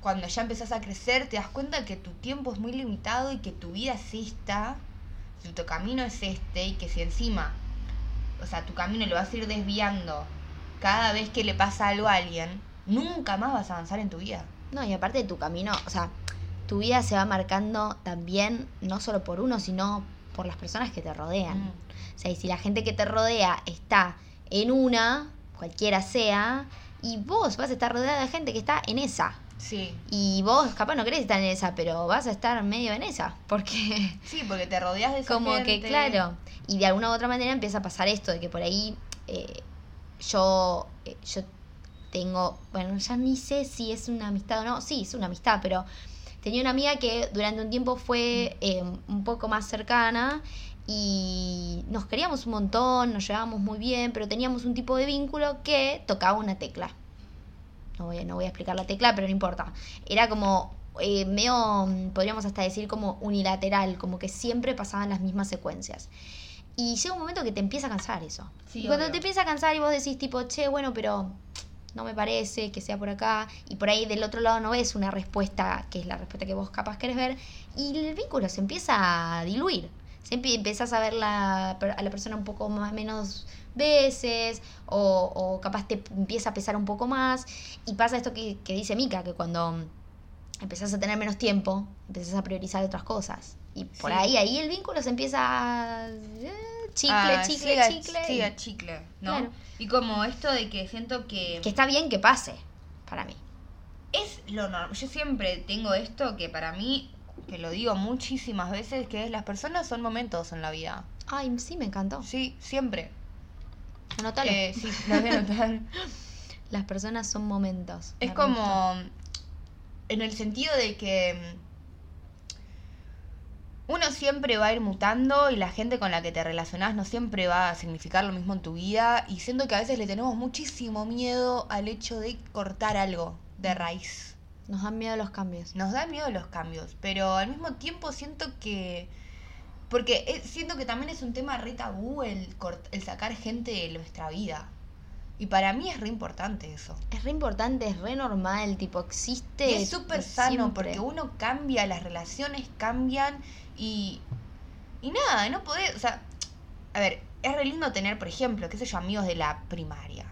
Cuando ya empezás a crecer, te das cuenta que tu tiempo es muy limitado y que tu vida es esta, que tu camino es este, y que si encima, o sea, tu camino lo vas a ir desviando cada vez que le pasa algo a alguien, nunca más vas a avanzar en tu vida. No, y aparte de tu camino, o sea, tu vida se va marcando también no solo por uno, sino por las personas que te rodean. Mm. O sea, y si la gente que te rodea está en una, cualquiera sea, y vos vas a estar rodeada de gente que está en esa. Sí. Y vos capaz no querés estar en esa, pero vas a estar medio en esa. Porque Sí, porque te rodeas de esa como gente. que, claro, y de alguna u otra manera empieza a pasar esto, de que por ahí eh, yo, eh, yo tengo, bueno, ya ni sé si es una amistad o no, sí, es una amistad, pero tenía una amiga que durante un tiempo fue eh, un poco más cercana y nos queríamos un montón, nos llevábamos muy bien, pero teníamos un tipo de vínculo que tocaba una tecla. No voy, a, no voy a explicar la tecla, pero no importa. Era como eh, medio, podríamos hasta decir como unilateral, como que siempre pasaban las mismas secuencias. Y llega un momento que te empieza a cansar eso. Sí, y cuando obvio. te empieza a cansar y vos decís tipo, che, bueno, pero no me parece que sea por acá, y por ahí del otro lado no ves una respuesta que es la respuesta que vos capaz querés ver, y el vínculo se empieza a diluir. Se empie- empezás a ver la, a la persona un poco más, menos veces, o, o capaz te empieza a pesar un poco más, y pasa esto que, que dice Mika, que cuando empezás a tener menos tiempo, empezás a priorizar otras cosas. Y por Sí. ahí, ahí el vínculo se empieza a... eh, chicle, Ah, chicle, siga- chicle. siga chicle, ¿no? Claro. Y como esto de que siento que, Que está bien que pase, para mí. es lo normal. Yo siempre tengo esto que para mí, que lo digo muchísimas veces, que es las personas son momentos en la vida. Ay, sí, me encantó. Sí, siempre. Anótalo. Eh, sí, lo voy a anotar. Las personas son momentos. Es como en el sentido de que uno siempre va a ir mutando y la gente con la que te relacionás no siempre va a significar lo mismo en tu vida y siento que a veces le tenemos muchísimo miedo al hecho de cortar algo de raíz. Nos dan miedo los cambios. Nos da miedo los cambios, pero al mismo tiempo siento que... Porque es- siento que también es un tema re tabú el, el sacar gente de nuestra vida. Y para mí es re importante eso. Es re importante, es re normal, tipo, existe. Y es súper sano porque uno cambia, las relaciones cambian y. Y nada, no podés. O sea, a ver, es re lindo tener, por ejemplo, qué sé yo, amigos de la primaria.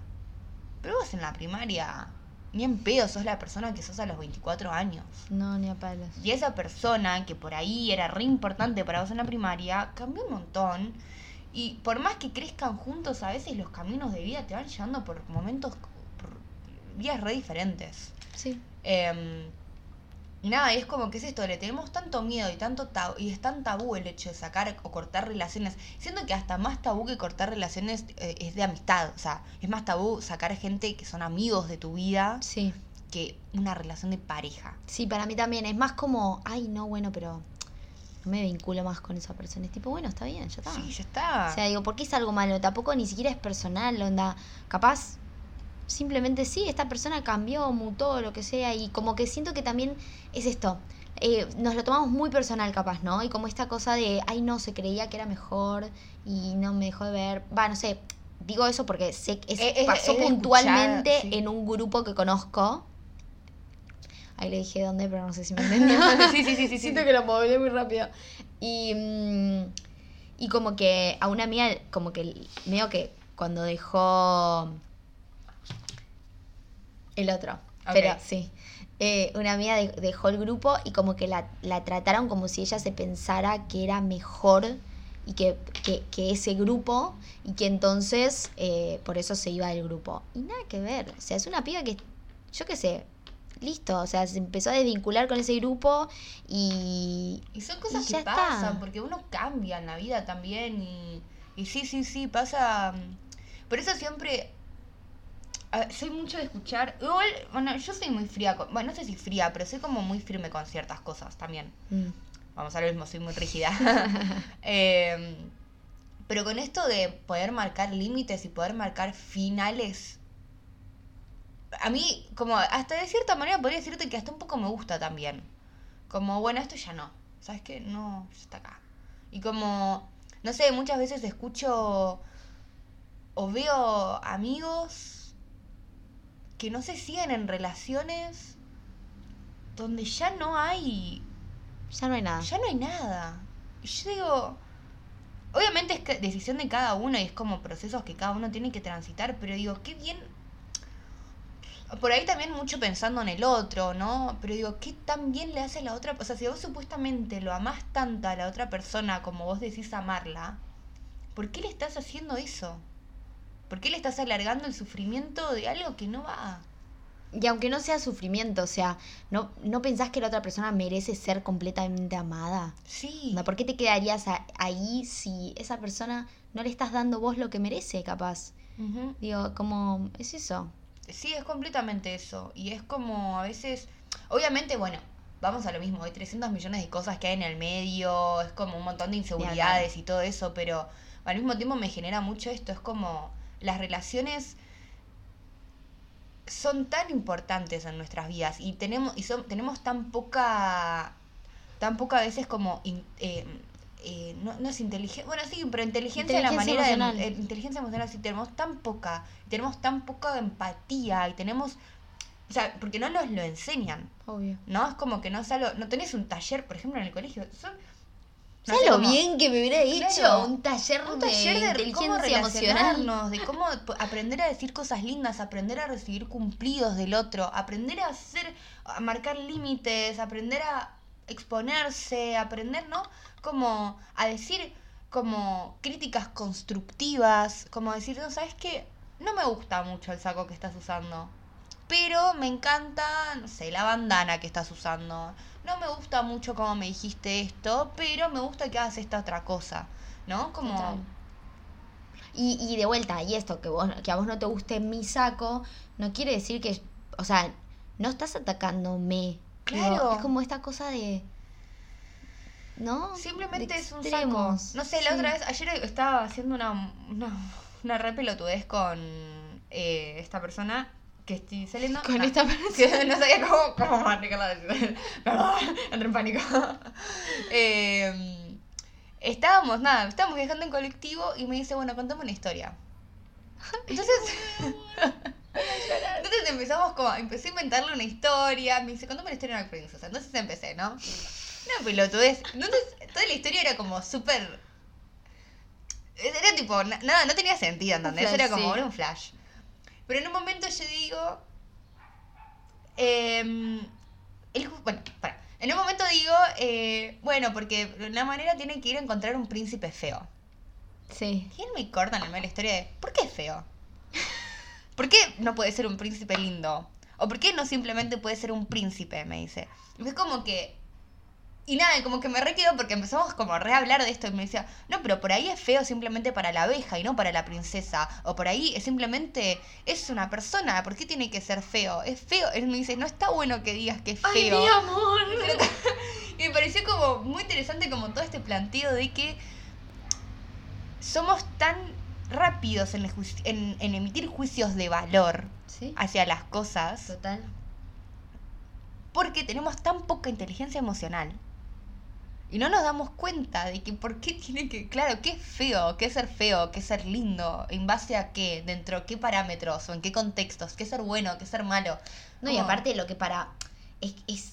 Pero vos en la primaria, ni en pedo sos la persona que sos a los 24 años. No, ni a palos. Y esa persona que por ahí era re importante para vos en la primaria, cambió un montón. Y por más que crezcan juntos, a veces los caminos de vida te van llevando por momentos, por vías re diferentes. Sí. Eh, y nada, y es como que es esto, le tenemos tanto miedo y tanto tabú, y es tan tabú el hecho de sacar o cortar relaciones. Siento que hasta más tabú que cortar relaciones eh, es de amistad. O sea, es más tabú sacar gente que son amigos de tu vida Sí. que una relación de pareja. Sí, para mí también. Es más como, ay, no, bueno, pero no me vinculo más con esa persona. Es tipo, bueno, está bien, ya está. Sí, ya está. O sea, digo, ¿por qué es algo malo? Tampoco ni siquiera es personal, onda. Capaz, simplemente sí, esta persona cambió, mutó, lo que sea. Y como que siento que también es esto. eh, nos lo tomamos muy personal, capaz, ¿no? Y como esta cosa de, ay, no, se creía que era mejor y no me dejó de ver. Va, no sé. Digo eso porque sé que es- Es- pasó es puntualmente sí. en un grupo que conozco. Ahí le dije dónde, pero no sé si me entendió. Sí, sí, sí, sí, Siento sí. que lo movilé muy rápido. Y, mm, y como que a una amiga, como que medio que cuando dejó el otro. Pero sí. Eh, una amiga de- dejó el grupo y como que la, la trataron como si ella se pensara que era mejor y que, que, que ese grupo y que entonces eh, por eso se iba del grupo. Y nada que ver. O sea, es una piba que, yo qué sé, listo. O sea, se empezó a desvincular con ese grupo y... Y son cosas Y que está. pasan, porque uno cambia en la vida también y, y sí, sí, sí, pasa. mm, Por eso siempre... a soy mucho de escuchar... Igual, bueno, yo soy muy fría, con- bueno, no sé si fría, pero soy como muy firme con ciertas cosas también. mm, Vamos a lo mismo, soy muy rígida. Em, pero con esto de poder marcar límites y poder marcar finales, a mí, como hasta de cierta manera podría decirte que hasta un poco me gusta también. Como, bueno, esto ya no. ¿Sabes qué? No, ya está acá. Y como, no sé, muchas veces escucho o veo amigos que no se siguen en relaciones donde ya no hay ya no hay nada. ya no hay nada. Y yo digo, obviamente es decisión de cada uno y es como procesos que cada uno tiene que transitar, pero digo, qué bien. Por ahí también mucho pensando en el otro, ¿no? Pero digo, ¿qué tan bien le hace a la otra? O sea, si vos supuestamente lo amás tanto a la otra persona como vos decís amarla, ¿por qué le estás haciendo eso? ¿Por qué le estás alargando el sufrimiento de algo que no va? y aunque no sea sufrimiento, o sea, ¿no, ¿no pensás que la otra persona merece ser completamente amada? Sí. No, ¿Por qué te quedarías a- ahí si esa persona no le estás dando vos lo que merece, capaz? Ujú. Digo, como, es eso. Sí, es completamente eso. Y es como a veces, obviamente, bueno, vamos a lo mismo, hay 300 millones de cosas que hay en el medio, es como un montón de inseguridades y todo eso, pero al mismo tiempo me genera mucho esto, es como las relaciones son tan importantes en nuestras vidas y tenemos y son, tenemos tan poca tan poca a veces como in- eh, eh, no, no es inteligencia bueno sí pero inteligencia, en la manera emocional. de eh, inteligencia emocional sí tenemos tan poca tenemos tan poca empatía y tenemos o sea porque no nos lo enseñan Obvio. no es como que no salo, no tenés un taller por ejemplo en el colegio son no ¿Sabes lo bien que me hubiera Claro. un taller, un taller de, de, cómo emocional? relacionarnos, de cómo aprender a decir cosas lindas, aprender a recibir cumplidos del otro, aprender a hacer, a marcar límites, aprender a exponerse, aprender, ¿no? Como a decir como críticas constructivas, como decir, no, ¿sabes qué? No me gusta mucho el saco que estás usando. Pero me encanta, no sé, la bandana que estás usando. No me gusta mucho cómo me dijiste esto, pero me gusta que hagas esta otra cosa. ¿No? Como. Total. Y, y de vuelta, y esto, que, vos, que a vos no te guste mi saco, no quiere decir que, o sea, no estás atacándome. Digo, Claro. es como esta cosa de... ¿No? Simplemente es un saco. No sé, la Sí. otra vez, ayer estaba haciendo una, una, una re pelotudez con eh, esta persona que estoy saliendo. Con no, esta persona. no sabía cómo, cómo manejarla. Perdón, entré en pánico. Eh, estábamos, nada, estábamos viajando en colectivo y me dice, bueno, contame una historia. Entonces, entonces empezamos como, empecé a inventarle una historia, me dice, contame una historia de una princesa. Entonces empecé, ¿no? Una pelotudez. Entonces, toda la historia era como súper. Era tipo, na- nada, no tenía sentido, ¿entendés? flash, Era como sí. era un flash. Pero en un momento yo digo. em, el bueno, para. En un momento digo, eh, bueno, porque de una manera tiene que ir a encontrar un príncipe feo. Sí. ¿Quién me corta en el medio de la historia de por qué es feo? ¿Por qué no puede ser un príncipe lindo? ¿O por qué no simplemente puede ser un príncipe? Me dice. Es como que. Y nada, como que me re quedó porque empezamos como a re hablar de esto y me decía, no, pero por ahí es feo simplemente para la abeja y no para la princesa. O por ahí es simplemente es una persona, ¿por qué tiene que ser feo? Es feo. Él me dice, no está bueno que digas que es feo. ¡Ay, mi amor! Y me pareció como muy interesante como todo este planteo de que somos tan rápidos en, en, en emitir juicios de valor Sí. hacia las cosas Total. porque tenemos tan poca inteligencia emocional y no nos damos cuenta de que por qué tiene que, claro, qué es feo, qué es ser feo, qué es ser lindo, en base a qué, dentro de qué parámetros o en qué contextos, qué es ser bueno, qué es ser malo. No, y aparte lo que para... Es, es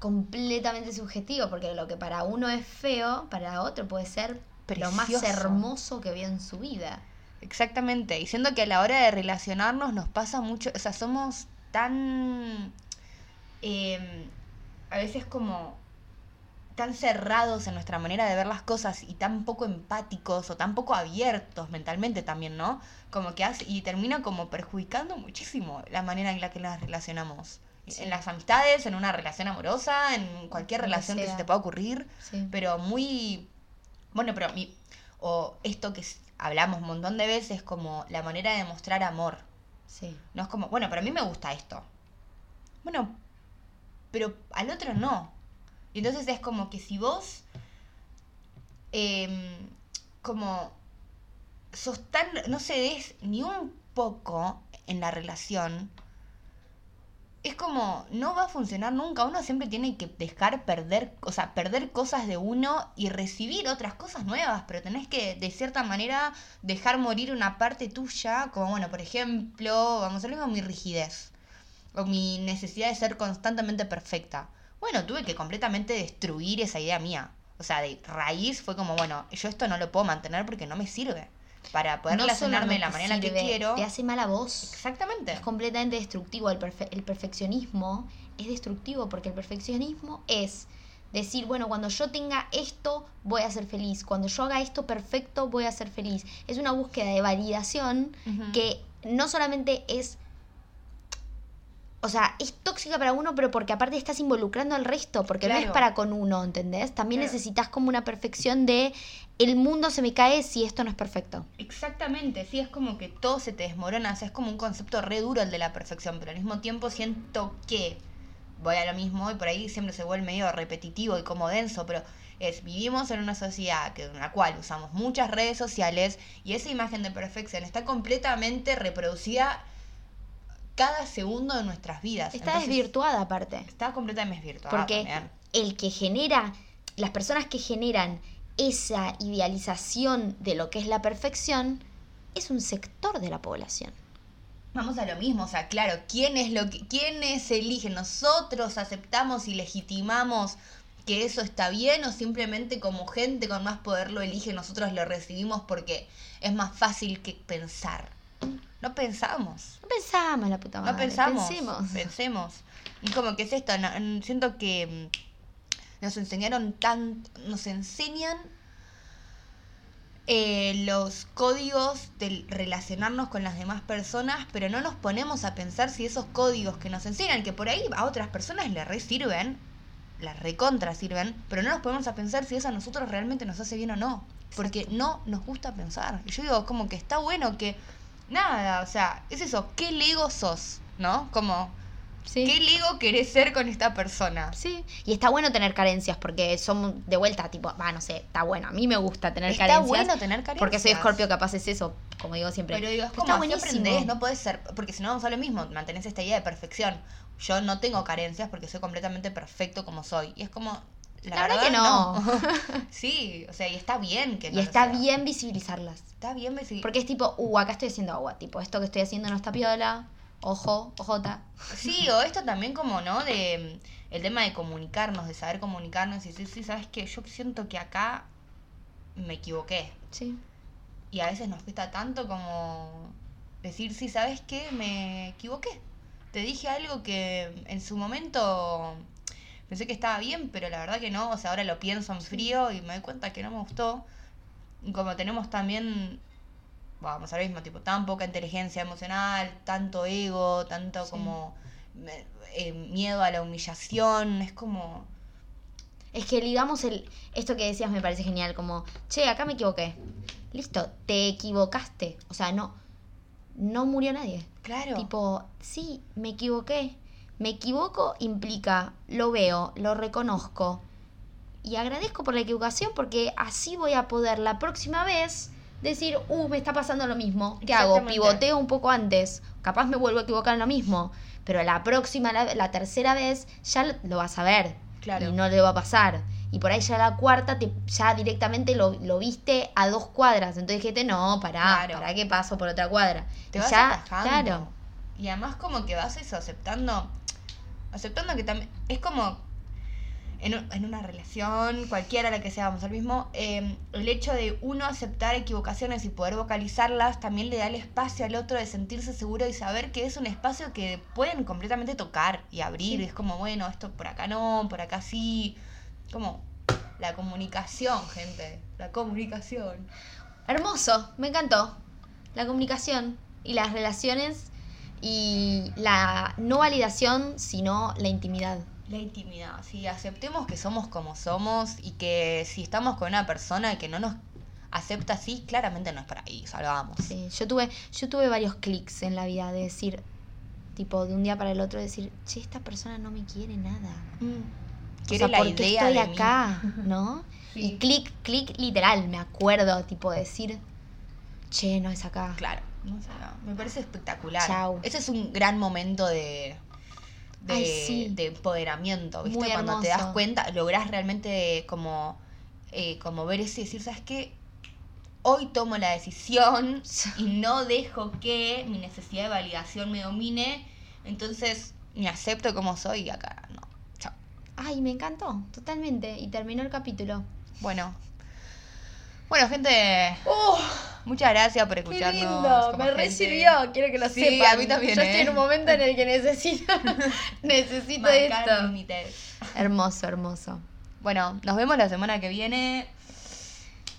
completamente subjetivo, porque lo que para uno es feo, para otro puede ser lo más hermoso que vio en su vida. Exactamente, y siendo que a la hora de relacionarnos nos pasa mucho, o sea, somos tan, eh, a veces como tan cerrados en nuestra manera de ver las cosas y tan poco empáticos o tan poco abiertos mentalmente también, ¿no? Como que hace, y termina como perjudicando muchísimo la manera en la que nos relacionamos. Sí. En las amistades, en una relación amorosa, en cualquier que relación que se te pueda ocurrir Sí. pero muy bueno pero mi o esto que hablamos un montón de veces como la manera de mostrar amor Sí. no es como bueno pero a mí me gusta esto bueno pero al otro no entonces es como que si vos em, como sos tan no cedes ni un poco en la relación es como, no va a funcionar nunca. Uno siempre tiene que dejar perder, o sea, perder cosas de uno y recibir otras cosas nuevas, pero tenés que, de cierta manera, dejar morir una parte tuya, como, bueno, por ejemplo, vamos a ver mi rigidez, o mi necesidad de ser constantemente perfecta. Bueno, tuve que completamente destruir esa idea mía. O sea, de raíz fue como, bueno, yo esto no lo puedo mantener porque no me sirve. Para poder No relacionarme de la manera en que sirve, quiero. Te hace mal a vos. Exactamente. Es completamente destructivo. El, perfe- el perfeccionismo es destructivo porque el perfeccionismo es decir, bueno, cuando yo tenga esto, voy a ser feliz. Cuando yo haga esto perfecto, voy a ser feliz. Es una búsqueda de validación que no solamente es o sea, es tóxica para uno, pero porque aparte estás involucrando al resto, porque no es para con uno, ¿entendés? También Claro. necesitas como una perfección de el mundo se me cae si esto no es perfecto. Exactamente, sí, es como que todo se te desmorona, o sea, es como un concepto re duro el de la perfección, pero al mismo tiempo siento que voy a lo mismo y por ahí siempre se vuelve medio repetitivo y como denso, pero es, vivimos en una sociedad que, en la cual usamos muchas redes sociales y esa imagen de perfección está completamente reproducida cada segundo de nuestras vidas. Está Entonces, desvirtuada aparte. Está completamente desvirtuada. Porque también. el que genera, las personas que generan esa idealización de lo que es la perfección, es un sector de la población. Vamos a lo mismo, o sea, claro, ¿quién es lo que, quiénes eligen? ¿Nosotros aceptamos y legitimamos que eso está bien o simplemente como gente con más poder lo elige, nosotros lo recibimos porque es más fácil que pensar? No pensamos, No pensamos, la puta madre. no pensamos, Pensemos. pensemos. Y como que es esto, no- siento que mm, nos enseñaron tan, nos enseñan eh, los códigos de relacionarnos con las demás personas, pero no nos ponemos a pensar si esos códigos que nos enseñan, que por ahí a otras personas les re sirven, las recontra sirven, pero no nos ponemos a pensar si eso a nosotros realmente nos hace bien o no, porque no nos gusta pensar. Y yo digo, como que está bueno que, nada, o sea, es eso, ¿qué Lego sos? ¿No? Como, Sí. ¿qué Lego querés ser con esta persona? Sí, y está bueno tener carencias porque son de vuelta, tipo, va, no sé, está bueno. A mí me gusta tener Está carencias. bueno tener carencias. Porque soy escorpio, capaz es eso, como digo siempre. Pero digo, es como está buenísimo. aprendés, no podés ser, porque si no vamos a lo mismo, mantenés esta idea de perfección. Yo no tengo carencias porque soy completamente perfecto como soy. Y es como, la, La verdad que no. sí, o sea, y está bien que no y lo está sea. bien visibilizarlas. Está bien decir. Porque es tipo, uh, acá estoy haciendo agua. Tipo, esto que estoy haciendo no está piola. Ojo, ojota. Sí, o esto también como, ¿no? De mm, el tema de comunicarnos, de saber comunicarnos y decir, sí, sabes que yo siento que acá me equivoqué. Sí. Y a veces nos cuesta tanto como decir, sí, ¿sabes qué? Me equivoqué. Te dije algo que en su momento pensé que estaba bien, pero la verdad que no. O sea, ahora lo pienso en frío y me doy cuenta que no me gustó. Y como tenemos también, vamos al mismo tipo, tan poca inteligencia emocional, tanto ego, tanto Sí. como eh, eh, miedo a la humillación, es como... Es que digamos el, esto que decías me parece genial, como, che, acá me equivoqué. Listo, te equivocaste. O sea, no, no murió nadie. Claro. Tipo, sí, me equivoqué. Me equivoco implica, lo veo, lo reconozco. Y agradezco por la equivocación porque así voy a poder la próxima vez decir, uh, me está pasando lo mismo. ¿Qué hago? Pivoteo un poco antes. Capaz me vuelvo a equivocar en lo mismo. Pero la próxima, la, la tercera vez, ya lo, vas a ver. Claro. Y no le va a pasar. Y por ahí ya la cuarta, te, ya directamente lo, lo viste a dos cuadras. Entonces dijiste, no, pará, Claro. pará que paso por otra cuadra. te Y vas ya, atajando. claro. Y además como que vas eso, aceptando, aceptando que también, es como en, un- en una relación, cualquiera la que sea, vamos al mismo, eh, el hecho de uno aceptar equivocaciones y poder vocalizarlas también le da el espacio al otro de sentirse seguro y saber que es un espacio que pueden completamente tocar y abrir. Sí. Es como, bueno, esto por acá no, por acá sí. Como la comunicación, gente, la comunicación. Hermoso, me encantó. La comunicación y las relaciones y la no validación, sino la intimidad. La intimidad, sí, aceptemos que somos como somos y que si estamos con una persona que no nos acepta así, claramente no es para ahí, salvamos. Sí, yo tuve, yo tuve varios clics en la vida de decir, tipo, de un día para el otro, decir, che, esta persona no me quiere nada. Mm. O Quiere sea, la ¿por qué idea estoy de mí. acá? ¿No? Sí. Y clic, clic literal, me acuerdo, tipo, de decir, che, no es acá. Claro, no sé, no, me parece espectacular. Chau. Ese es un gran momento de, de, Ay, sí. de empoderamiento, ¿viste? Muy Cuando te das cuenta, lográs realmente como, eh, como ver eso y decir, ¿sabes qué? Hoy tomo la decisión y no dejo que mi necesidad de validación me domine, entonces me acepto como soy y acá no. Chao. Ay, me encantó, totalmente. Y terminó el capítulo. Bueno. Bueno, gente, muchas gracias por escucharnos. como gente. quiero que lo Sí, sepan. a mí también, Yo ¿eh? estoy en un momento en el que necesito, necesito Marcar esto. límites. Hermoso, hermoso. Bueno, nos vemos la semana que viene.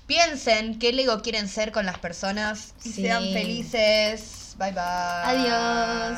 Piensen qué Lego quieren ser con las personas y Sí. sean felices. Bye bye. Adiós.